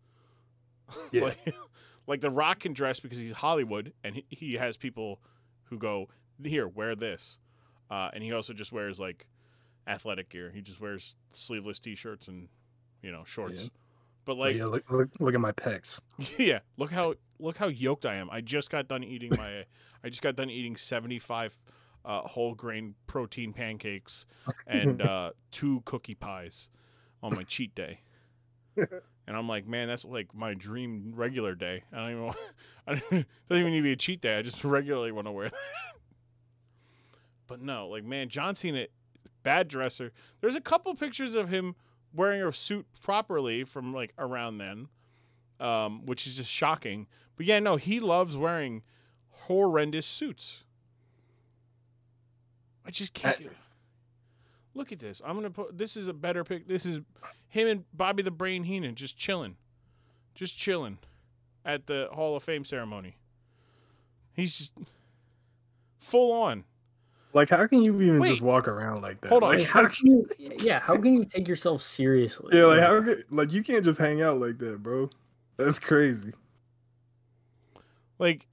Yeah. like, like The Rock can dress because he's Hollywood, and he, he has people who go here wear this, uh, and he also just wears like athletic gear. He just wears sleeveless T-shirts and you know shorts. Yeah. But like, yeah, look, look, look at my pecs. yeah, look how look how yoked I am. I just got done eating my. I just got done eating seventy five uh, whole grain protein pancakes and uh, two cookie pies on my cheat day. And I'm like, man, that's like my dream regular day. I don't even. Want, I don't, doesn't even need to be a cheat day. I just regularly want to wear that. But no, like, man, John Cena, bad dresser. There's a couple pictures of him wearing a suit properly from like around then, um, which is just shocking. But yeah, no, he loves wearing horrendous suits. I just can't. That- Look at this. I'm gonna put. This is a better pic. This is him and Bobby the Brain Heenan just chilling, just chilling, at the Hall of Fame ceremony. He's just full on. Like, how can you even Wait. just walk around like that? Hold on. Like, How can you? Yeah, how can you take yourself seriously? yeah, like how can, like you can't just hang out like that, bro. That's crazy. Like,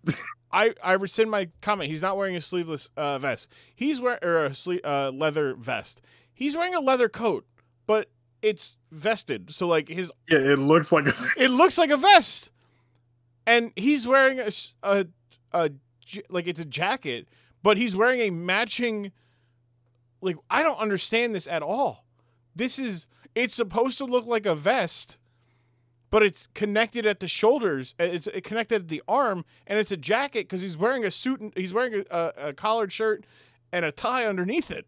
I I rescind my comment. He's not wearing a sleeveless uh, vest. He's wearing or a sle- uh, leather vest. He's wearing a leather coat, but it's vested. So like his Yeah, it looks like a, it looks like a vest, and he's wearing a a like it's a jacket, but he's wearing a matching. Like I don't understand this at all. This is it's supposed to look like a vest, but it's connected at the shoulders. uh, It's connected at the arm, and it's a jacket because he's wearing a suit. And, he's wearing a, a, collared shirt and a tie underneath it.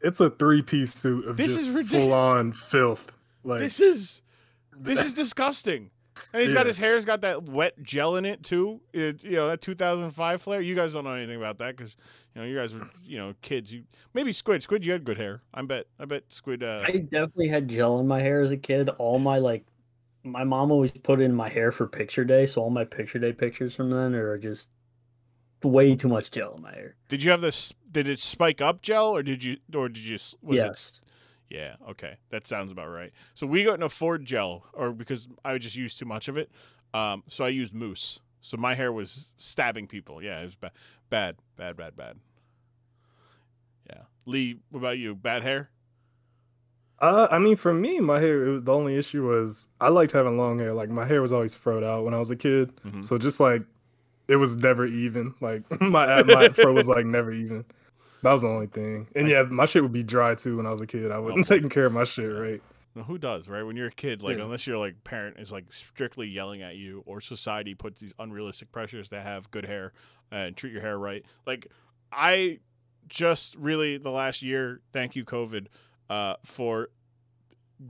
it's a three piece suit of This just is ridic- full on filth. Like This is this is disgusting. And he's got his hair's got that wet gel in it too. It, you know that 2005 flare. You guys don't know anything about that because you know you guys were you know kids. You maybe Squid. Squid, you had good hair. I bet. I bet Squid. Uh, I definitely had gel in my hair as a kid. All my like, my mom always put in my hair for picture day, so all my picture day pictures from then are just way too much gel in my hair. did you have this? Did it spike up gel or did you or did you? s- Was It, yes. Yeah. Okay, that sounds about right. So we couldn't afford gel, or because I just used too much of it. Um, so I used mousse. So my hair was stabbing people. Yeah, it was bad, bad, bad, bad, bad. Yeah, Lee. What about you? Bad hair? Uh, I mean, for me, my hair. It was the only issue was I liked having long hair. Like my hair was always froed out when I was a kid, Mhm. so just like it was never even. Like my my fro was like never even. That was the only thing. And yeah, my shit would be dry too when I was a kid. I wasn't Oh. taking care of my shit right. Now, who does, right? When you're a kid, like Yeah. unless your like parent is like strictly yelling at you, or society puts these unrealistic pressures to have good hair and treat your hair right. Like I just really the last year, thank you COVID, uh, for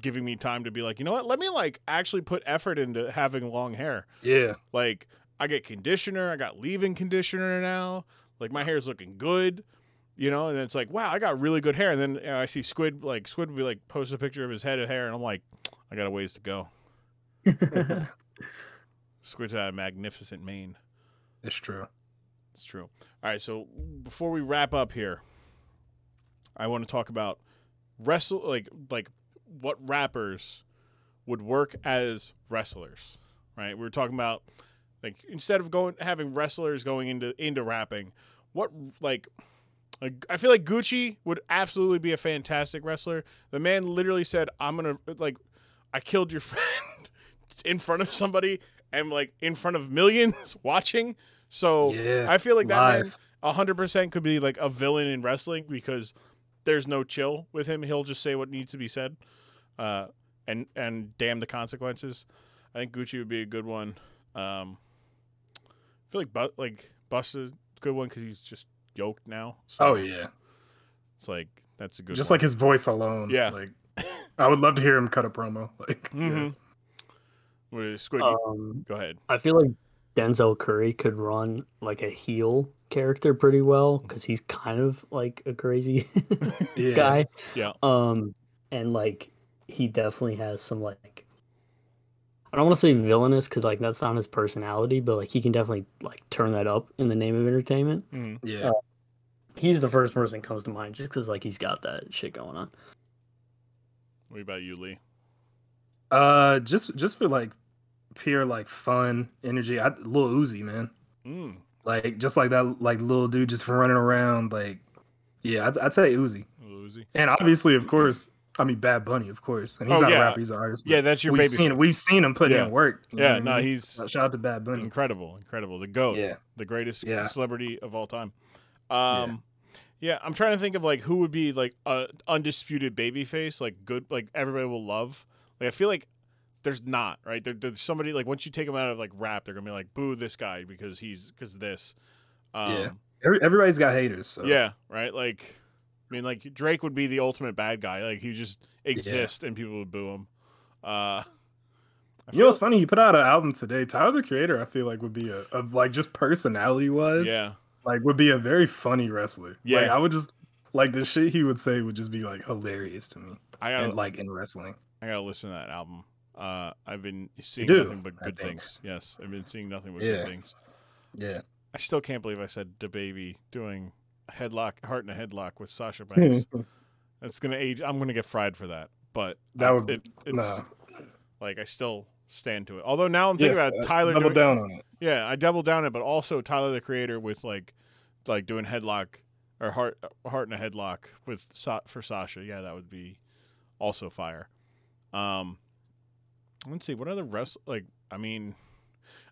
giving me time to be like, you know what? Let me like actually put effort into having long hair. Yeah, Like I get conditioner, I got leave-in conditioner now. Like my hair's looking good, you know. And it's like, wow, I got really good hair. And then you know, I see Squid, like Squid would be like post a picture of his head of hair, and I'm like, I got a ways to go. Squid's got a magnificent mane. it's true. It's true. All right, so before we wrap up here, I want to talk about wrestle like like what rappers would work as wrestlers, right? We were talking about like instead of going having wrestlers going into into rapping, what like like I feel like Gucci would absolutely be a fantastic wrestler. The man literally said, "I'm gonna like I killed your friend in front of somebody and like in front of millions watching." So Yeah, I feel like that man live. hundred percent could be like a villain in wrestling because there's no chill with him. He'll just say what needs to be said, uh, and and damn the consequences. I think Gucci would be a good one. Um, I feel like but like Bus is a good one because he's just yoked now. So Oh yeah, it's like that's a good. just one. like his voice alone. Yeah. like I would love to hear him cut a promo. Like, yeah. Mhm. What is- Squid, um, go ahead. I feel like Denzel Curry could run like a heel character pretty well because he's kind of like a crazy Yeah. guy. Yeah. Um, and like he definitely has some like I don't want to say villainous because like that's not his personality, but like he can definitely like turn that up in the name of entertainment. Mhm. yeah. He's the first person that comes to mind just because like he's got that shit going on. What about you, Lee? Uh, just just for like pure like fun energy. I Lil Uzi, man. Mm, Like just like that, like little dude just running around. Like, yeah, I'd, I'd say Uzi. Uzi. And obviously, of course, I mean, Bad Bunny, of course, and he's Oh, not yeah. a rapper; he's an artist. Yeah, that's your we've baby. seen we've seen him put Yeah. in work. Yeah, what I no, mean? he's shout out to Bad Bunny. incredible, incredible. The goat, Yeah, the greatest Yeah. celebrity of all time. Um, yeah. I'm trying to think of like who would be like a undisputed babyface, like good, like everybody will love. Like I feel like there's not right. There, there's somebody like once you take them out of like rap, they're gonna be like boo this guy because he's because this. Um, Yeah. Every, everybody's got haters. So. Yeah, right. Like, I mean, like Drake would be the ultimate bad guy. Like he just exist and people would boo him. Uh, I You know what's funny? You put out an album today. Tyler the Creator, I feel like would be a, a like just personality wise, yeah, like would be a very funny wrestler. Yeah. like, I would just like the shit he would say would just be like hilarious to me, I gotta and like in wrestling. I gotta listen to that album. Uh, I've been seeing do, nothing but good things. Yes, I've been seeing nothing but Yeah. good things. Yeah, I still can't believe I said the baby doing a headlock, heart in a headlock with Sasha Banks. That's gonna age. I'm gonna get fried for that. But That I- would- it, it's no. like I still stand to it. Although now I'm thinking Yes, about uh, Tyler double doing, down on it. Yeah, I doubled down it, but also Tyler the Creator with like, like doing headlock or heart heart in a headlock with for Sasha. Yeah, that would be also fire. Um, let's see what other rest like. I mean,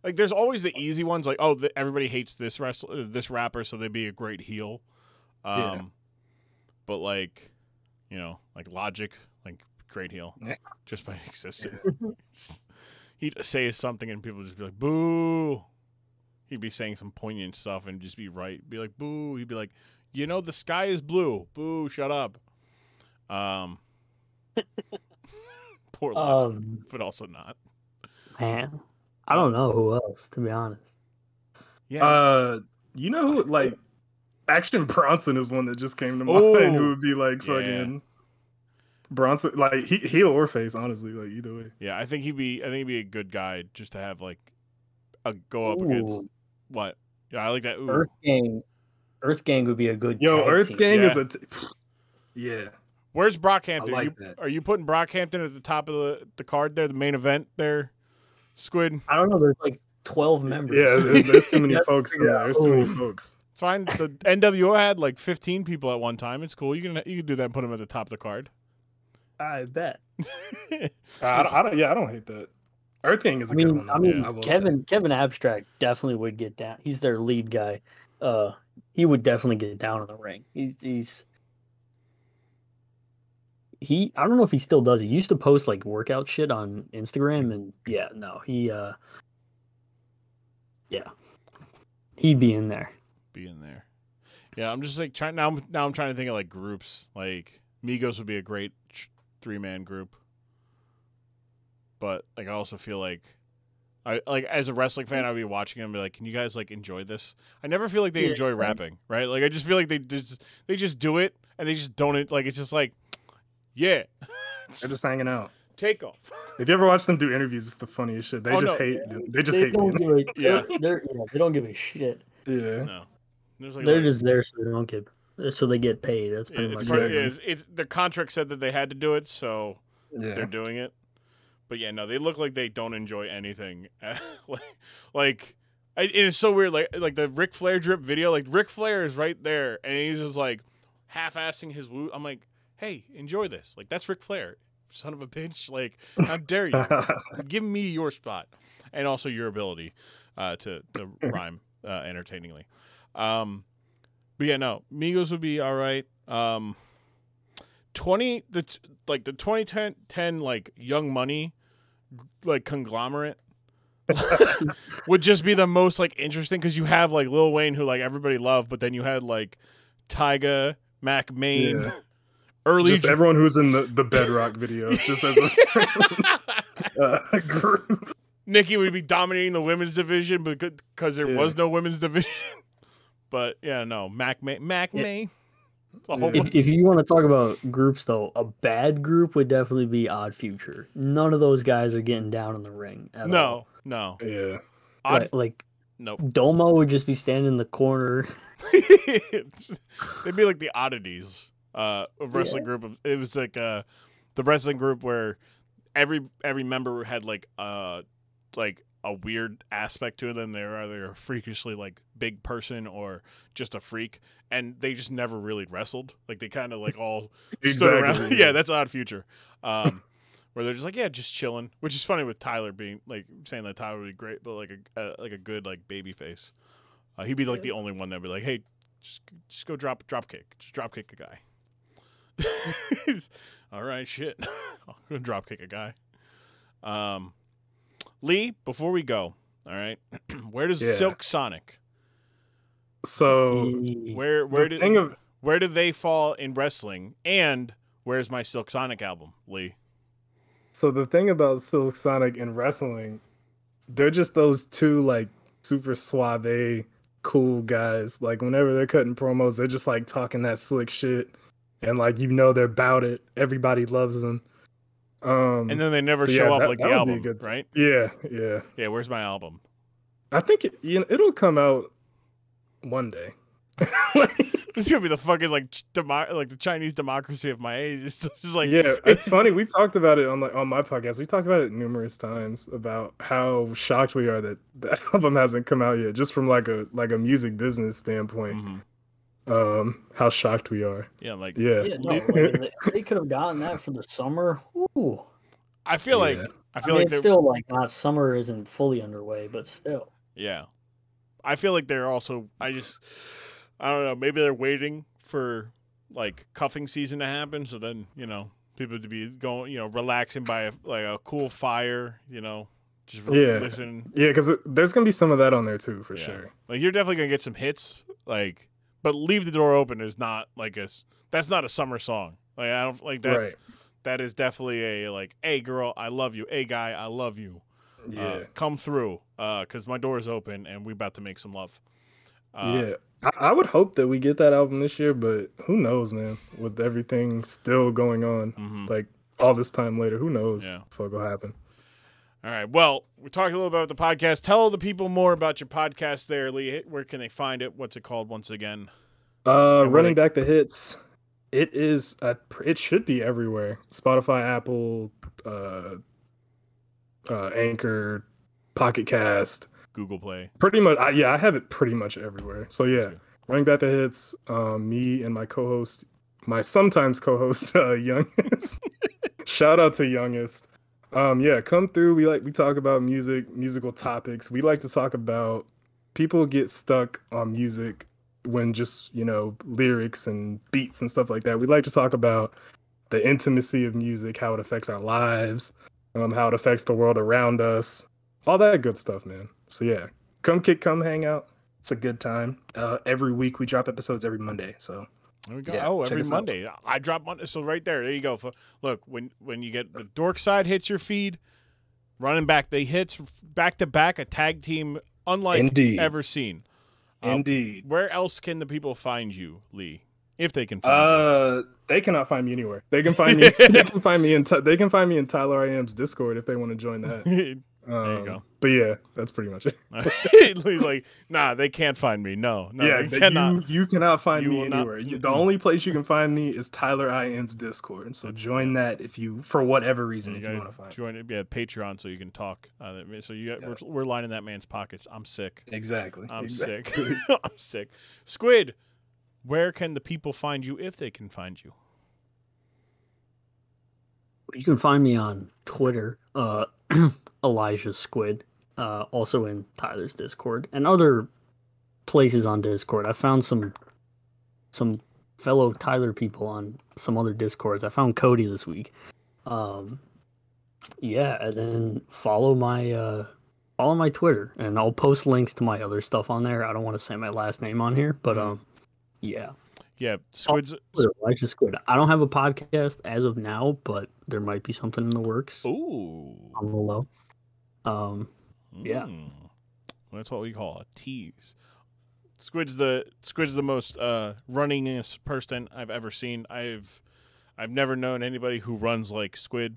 like there's always the easy ones like oh the, everybody hates this wrestler this rapper so they'd be a great heel. Um, Yeah. but like, you know, like Logic, like great heel Yeah. just by existing. He'd say something and people would just be like, boo. He'd be saying some poignant stuff and just be right. Be like, boo. He'd be like, you know, the sky is blue. Boo, shut up. Um, poor Logic, Um, but also not. man, I don't know who else to be honest. Yeah. Uh, you know who like Action Bronson is one that just came to mind. Who would be like Yeah. fucking Bronson? Like he heel or face, honestly. Like either way. yeah, I think he'd be. I think he'd be a good guy just to have like a go up against what. Yeah, I like that. Ooh. Earth Gang, Earth Gang would be a good. Yo, Earth team. Gang Yeah. is a t- yeah. Where's Brockhampton? I like you, that. Are you putting Brockhampton at the top of the, the card there, the main event there, Squid? I don't know. There's like twelve members. Yeah, there's, there's too many folks there. out There's too many folks. It's fine. The NWO had like 15 people at one time. It's cool. You can you can do that and put them at the top of the card. I bet. I don't, I don't. Yeah, I don't hate that. Earth Gang is a I good mean, one. I mean, will say. Kevin Kevin Abstract definitely would get down. He's their lead guy. Uh, he would definitely get down in the ring. He's he's he. I don't know if he still does. He used to post like workout shit on Instagram, and yeah, no, he uh, yeah, he'd be in there. Be in there. Yeah, I'm just like trying now. I'm- Now I'm trying to think of like groups. Like Migos would be a great three man group. But like I also feel like. I like as a wrestling fan, mm. I'd be watching them and be like, "Can you guys like enjoy this?" I never feel like they Yeah. enjoy rapping, right? Like I just feel like they just they just do it and they just don't like it's just like, yeah, They're just hanging out. take off. If you ever watch them do interviews, it's the funniest shit. They Oh, just no. hate. They just they hate. don't being- give a, Yeah. they're, they're, yeah, they don't give a shit. Yeah. No, like They're lot- just there so they don't get so they get paid. That's pretty it's, much part it. it's, it's the contract said that they had to do it, so Yeah. they're doing it. But yeah, no, they look like they don't enjoy anything. like, like I, it is so weird. Like, like the Ric Flair drip video. Like Ric Flair is right there, and he's just like half-assing his woo. I'm like, hey, enjoy this. Like that's Ric Flair, son of a bitch. Like, how dare you? Give me your spot, and also your ability uh, to to rhyme uh, entertainingly. Um, but yeah, no, Migos would be all right. Um, twenty the like the 2010 10, like Young Money like conglomerate would just be the most like interesting because you have like Lil Wayne who like everybody loved, but then you had like Tyga, Mack Maine, Yeah. early. just everyone who's in the, the Bedrock video, just as a uh, group. Nicki would be dominating the women's division, but because there Yeah. was no women's division. But yeah, no Mack Maine, Mac Yeah. May. It's a whole Yeah. bunch- If, if you want to talk about groups, though, a bad group would definitely be Odd Future. None of those guys are getting down in the ring. At all. no, no, Yeah. Odd, Like, like nope. Domo would just be standing in the corner. They'd be like the oddities uh, of wrestling group. Of, it was like uh, the wrestling group where every every member had like uh like a weird aspect to them. They're either a freakishly like big person or just a freak, and they just never really wrestled. Like they kind of like all stood around. Yeah, yeah. that's Odd Future. Um, where they're just like, yeah, just chilling, which is funny with Tyler being like saying that Tyler would be great, but like a uh, like a good like baby face. Uh, he'd be like the only one that'd be like, hey, just just go drop drop kick, just drop kick a guy. All right, shit, I'll go drop kick a guy. Um, Lee, before we go, all right, where does Yeah. Silk Sonic? So Where where did of where do they fall in wrestling? And where's my Silk Sonic album, Lee? so the thing about Silk Sonic and wrestling, they're just those two like super suave, cool guys. Like whenever they're cutting promos, they're just like talking that slick shit, and like you know they're about it. Everybody loves them. Um, And then they never so, show yeah, up that- like that the would be a album, good- right? yeah, yeah. Yeah, where's my album? I think it, you know, it'll come out one day. This is gonna be the fucking like demo- like the Chinese democracy of my age. It's just like yeah, it's funny. We've talked about it on like on my podcast. We talked about it numerous times about how shocked we are that the album hasn't come out yet, just from like a like a music business standpoint. Mhm. Um, how shocked we are. yeah, like Yeah, Yeah, no, like, they, they could have gotten that for the summer. Ooh. I feel like Yeah. I I feel mean, like it's still like not summer isn't fully underway, but still. yeah. I feel like they're also. I just I don't know. Maybe they're waiting for like cuffing season to happen, so then you know people to be going, you know, relaxing by a, like a cool fire, you know, just Yeah. listen. yeah, because there's gonna be some of that on there too, for Yeah. sure. Like you're definitely gonna get some hits, like, but leave the door open is not like a that's not a summer song. Like I don't like that's Right. that is definitely a like, hey girl, I love you. Hey guy, I love you. Yeah, Uh, come through, uh, cause my door is open and we about to make some love. Uh, yeah. I, I would hope that we get that album this year, but who knows, man? With everything still going on, mhm. like all this time later, who knows? Yeah. What will happen? All right. Well, we talked a little about the podcast. Tell the people more about your podcast, there, Lee. Where can they find it? What's it called once again? Uh, where running they- back the hits. It is. Uh, it should be everywhere. Spotify, Apple, uh, uh, Anchor, Pocket Cast. Google Play. Pretty much. I, yeah, I have it pretty much everywhere. So yeah, running back the hits. Um, me and my co-host, my sometimes co-host, uh, youngest. Shout out to youngest. Um, yeah, come through. We like we talk about music, musical topics. We like to talk about people get stuck on music when just you know lyrics and beats and stuff like that. We like to talk about the intimacy of music, how it affects our lives, um, how it affects the world around us, all that good stuff, man. So yeah, come kick, come hang out. It's a good time. Uh, every week we drop episodes every Monday. So There we go. Yeah, oh, every us out. Monday. I drop Monday. So right there, there you go. Look, when when you get the dork side hits your feed, running back they hits back to back, a tag team unlike Indeed. ever seen. Uh, indeed. Where else can the people find you, Lee? If they can find Uh, they cannot find me anywhere. They can find me. they can find me in. They can find me in Tyler I am's Discord if they want to join that. you. Um, go. But yeah, that's pretty much it. Lee's like, nah, they can't find me. No, no, yeah, they cannot. you you cannot find You me will not- anywhere. The only place you can find me is Tyler I am's Discord. So join that if you, for whatever reason, You if you want to find. join it. Yeah, Patreon, so you can talk. Uh, so you got, Yeah. we're, we're lining that man's pockets. I'm sick. Exactly. I'm exactly. sick. I'm sick. Squid, where can the people find you if they can find you? You can find me on Twitter, uh, Elijah Squid, uh, also in Tyler's Discord and other places on Discord. I found some some fellow Tyler people on some other Discords. I found Cody this week. Um, yeah, and then follow my uh, follow my Twitter, and I'll post links to my other stuff on there. I don't want to say my last name on here, but um, yeah. Yeah, Squid's. Twitter, Elijah Squid. I don't have a podcast as of now, but there might be something in the works Ooh. on the low. Um, Yeah. Mm. That's what we call a tease. Squid's the Squid's the most uh, runningest person I've ever seen. I've I've never known anybody who runs like Squid.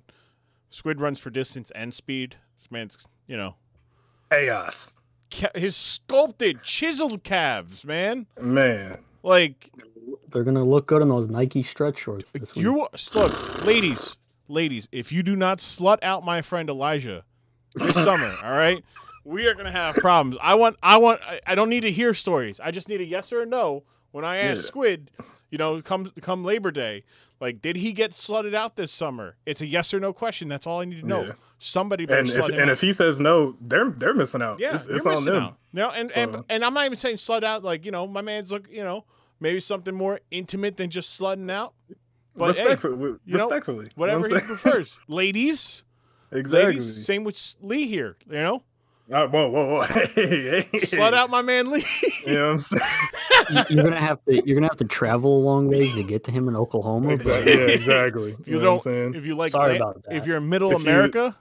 Squid runs for distance and speed. This man's, you know, Chaos, ca- his sculpted, chiseled calves, man. man. Like they're gonna look good in those Nike stretch shorts this week. you look, ladies, ladies. If you do not slut out my friend Elijah this summer, all right, we are gonna have problems. I want, I want, I, I don't need to hear stories. I just need a yes or a no when I ask Yeah. Squid. You know, come come Labor Day, like, did he get slutted out this summer? It's a yes or no question. That's all I need to know. Yeah. Somebody better And if and out. if he says no, they're they're missing out. yeah, it's, it's on them. out. No, and, and So- and I'm not even saying slut out. Like you know, my man's look. You know, maybe something more intimate than just slutting out. But hey, Respectfully, know, respectfully, You know whatever what he prefers, ladies. Exactly. Ladies, same with Lee here. You know, Uh, whoa, whoa, whoa! Hey, hey, hey. slut out my man Lee. You know what I'm saying? You- You're gonna have to you're gonna have to travel a long ways to get to him in Oklahoma. but- Exactly. Yeah, exactly. If you you know what I'm don't, saying? if you like, Sorry la- about that. if you're in Middle If you- America,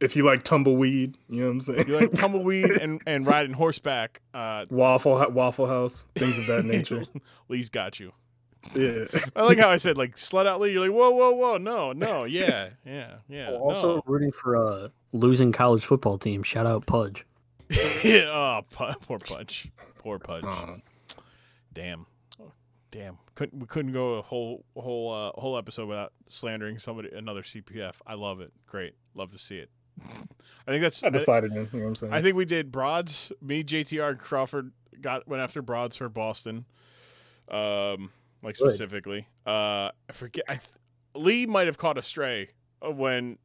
if you like tumbleweed, you know what I'm saying? you like tumbleweed and and riding horseback. Uh, Waffle Waffle House, things of that nature. Lee's got you. Yeah. I like how I said like slut out Lee. You're like whoa whoa whoa no no yeah yeah yeah. also no. rooting for a losing college football team. Shout out Pudge. yeah, oh, pu- poor Pudge. Poor Pudge. Aw. Damn. Oh, Damn. Couldn't we couldn't go a whole whole uh, whole episode without slandering somebody another CPF. I love it. Great. Love to see it. I think that's I decided, man. You know what I'm saying? I think we did Broads. Me, JTR, Crawford got went after Broads for Boston. Um, like Good. specifically. Uh, I forget. I th- Lee might have caught a stray when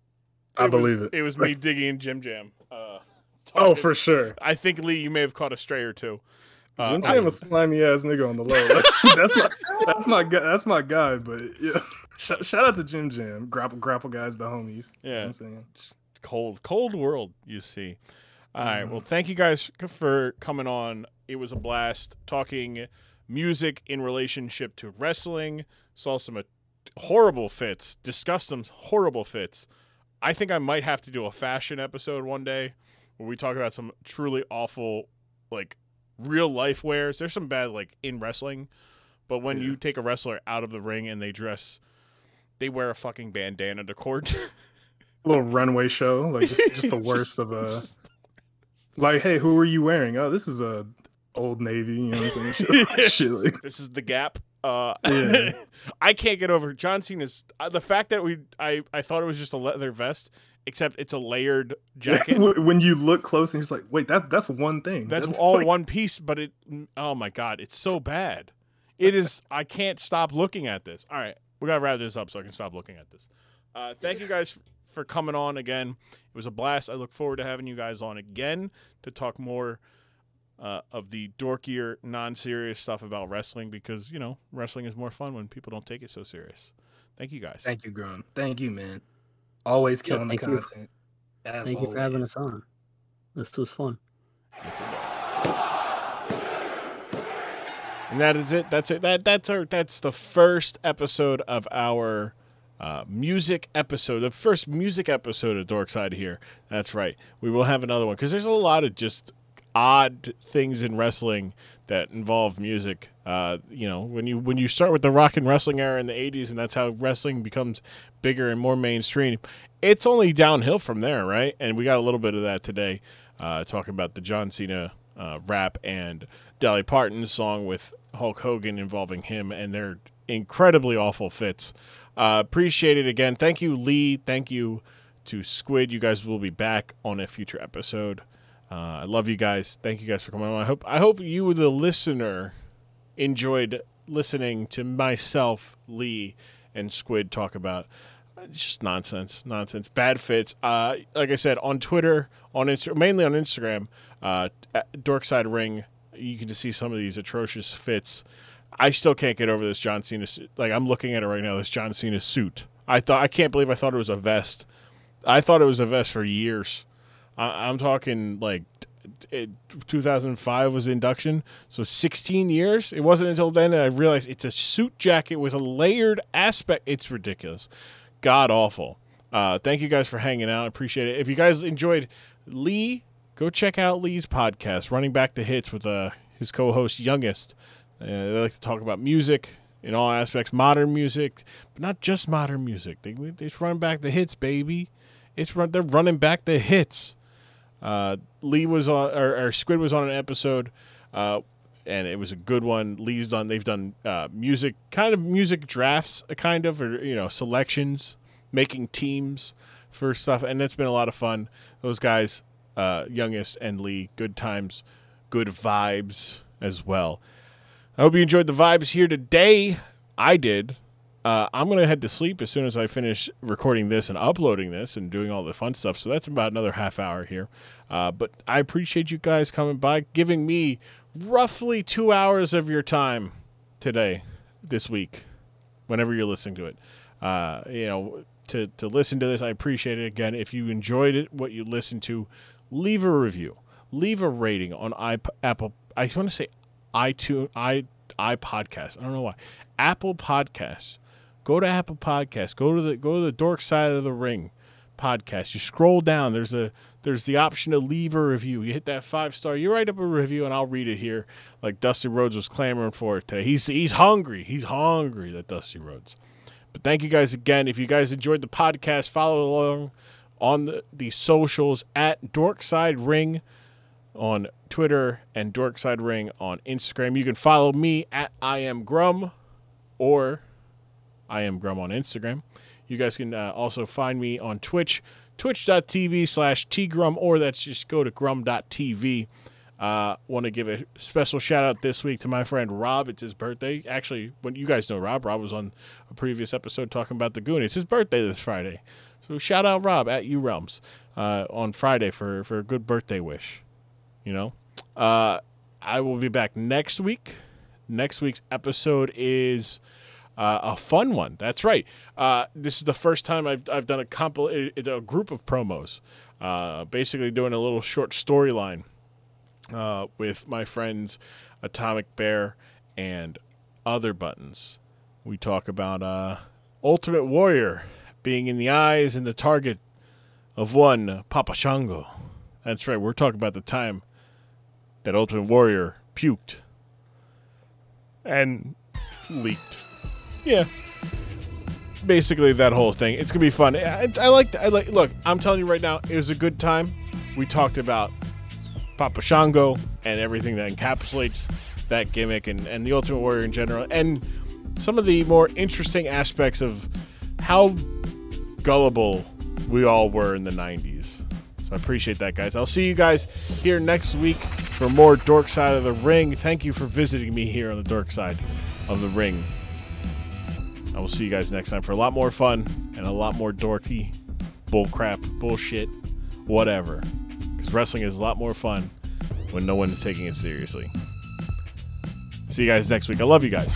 I was- believe it. It was me digging Jim Jam. Uh, oh, for sure. I think Lee, you may have caught a stray or two. Uh, Jim I- Jam a slimy ass nigga on the low. that's my that's my guy. That's my guy. But yeah, shout, shout out to Jim Jam. Grapple grapple guys, the homies. You know Yeah. what I'm saying. cold, cold world. You see. All right. Mhm. Well, thank you guys for coming on. It was a blast talking music in relationship to wrestling. Saw some uh, horrible fits. Discussed some horrible fits. I think I might have to do a fashion episode one day where we talk about some truly awful, like real life wears. There's some bad like in wrestling, but when Yeah. you take a wrestler out of the ring and they dress, they wear a fucking bandana to court. a little runway show, like just, just the worst of uh like, hey, who are you wearing? Oh, this is a Old Navy, you know what I'm saying? Shit, shit like this is the gap. Uh, Yeah. I can't get over John Cena's uh, the fact that we I I thought it was just a leather vest, except it's a layered jacket. when you look close and you're just like, wait, that that's one thing. That's all like- one piece, but it. Oh my god, it's so bad. It is. I can't stop looking at this. All right, we gotta wrap this up so I can stop looking at this. Uh, thank you guys for coming on again. It was a blast. I look forward to having you guys on again to talk more uh, of the dorkier, non-serious stuff about wrestling because you know wrestling is more fun when people don't take it so serious. Thank you guys. Thank you, Grum. Thank you, man. Always killing the thank you. content. As Thank you for having us on. This was fun. Yes, it does. And that is it. That's it. That that's our that's the first episode of our uh, music episode. The first music episode of Dorkside here. That's right. We will have another one because there's a lot of just odd things in wrestling that involve music. Uh, you know, when you when you start with the rock and wrestling era in the '80s, and that's how wrestling becomes bigger and more mainstream. It's only downhill from there, right? And we got a little bit of that today, uh, talking about the John Cena uh, rap and Dolly Parton's song with Hulk Hogan involving him and their incredibly awful fits. Uh, appreciate it again. Thank you, Lee. Thank you to Squid. You guys will be back on a future episode. Uh, I love you guys. Thank you guys for coming on. I hope I hope you, the listener, enjoyed listening to myself, Lee, and Squid talk about uh, just nonsense, nonsense, bad fits. Uh, like I said, on Twitter, on Insta- mainly on Instagram, uh, Dorkside Ring, you can just see some of these atrocious fits. I still can't get over this John Cena. suit. Like I'm looking at it right now, this John Cena suit. I thought I can't believe I thought it was a vest. I thought it was a vest for years. I, I'm talking like t- t- 2005 was induction, so 16 years. It wasn't until then that I realized it's a suit jacket with a layered aspect. It's ridiculous, god awful. Uh, thank you guys for hanging out. I appreciate it. If you guys enjoyed Lee, go check out Lee's podcast, Running Back the Hits, with uh, his co-host Youngest. Uh, they like to talk about music in all aspects, modern music, but not just modern music. They they just run back the hits, baby. It's run, they're running back the hits. Uh, Lee was on, or, or Squid was on an episode, uh, and it was a good one. Lee's done. They've done uh, music, kind of music drafts, uh, kind of, or you know, selections, making teams for stuff, and it's been a lot of fun. Those guys uh, youngest and Lee. Good times, good vibes as well. I hope you enjoyed the vibes here today. I did. Uh, I'm gonna head to sleep as soon as I finish recording this and uploading this and doing all the fun stuff. So that's about another half hour here. Uh, but I appreciate you guys coming by, giving me roughly two hours of your time today, this week, whenever you're listening to it. Uh, you know, to to listen to this, I appreciate it. Again, if you enjoyed it, what you listened to, leave a review, leave a rating on iP- Apple. I want to say iTunes, i iPodcast. I don't know why. Apple Podcasts. Go to Apple Podcasts. Go to the go to the Dork Side of the Ring podcast. You scroll down. There's a there's the option to leave a review. You hit that five star. You write up a review, and I'll read it here. Like Dusty Rhodes was clamoring for it today. He's he's hungry. He's hungry. That Dusty Rhodes. But thank you guys again. If you guys enjoyed the podcast, follow along on the, the socials at Dorkside Ring on Twitter and Dorkside Ring on Instagram. You can follow me at I am Grum or I am Grum on Instagram. You guys can uh, also find me on Twitch, twitch.tv slash tgrum, or that's just go to grum.tv. Uh, Want to give a special shout out this week to my friend Rob. It's his birthday. Actually, when you guys know Rob, Rob was on a previous episode talking about the Goon. It's his birthday this Friday. So shout out Rob at U Realms uh, on Friday for, for a good birthday wish. You know, uh, I will be back next week. Next week's episode is uh, a fun one. That's right. Uh, this is the first time I've, I've done a compil- a group of promos, uh, basically doing a little short storyline uh, with my friends Atomic Bear and other buttons. We talk about uh, Ultimate Warrior being in the eyes and the target of one Papa Shango. That's right. We're talking about the time that Ultimate Warrior puked and leaked. Yeah. Basically, that whole thing. It's gonna be fun. I, I like. I like. Look, I'm telling you right now, it was a good time. We talked about Papa Shango and everything that encapsulates that gimmick and, and the Ultimate Warrior in general, and some of the more interesting aspects of how gullible we all were in the 90s. So I appreciate that, guys. I'll see you guys here next week for more Dork Side of the Ring. Thank you for visiting me here on the Dork Side of the Ring. I will see you guys next time for a lot more fun and a lot more dorky bullcrap, bullshit, whatever. Because wrestling is a lot more fun when no one is taking it seriously. See you guys next week. I love you guys.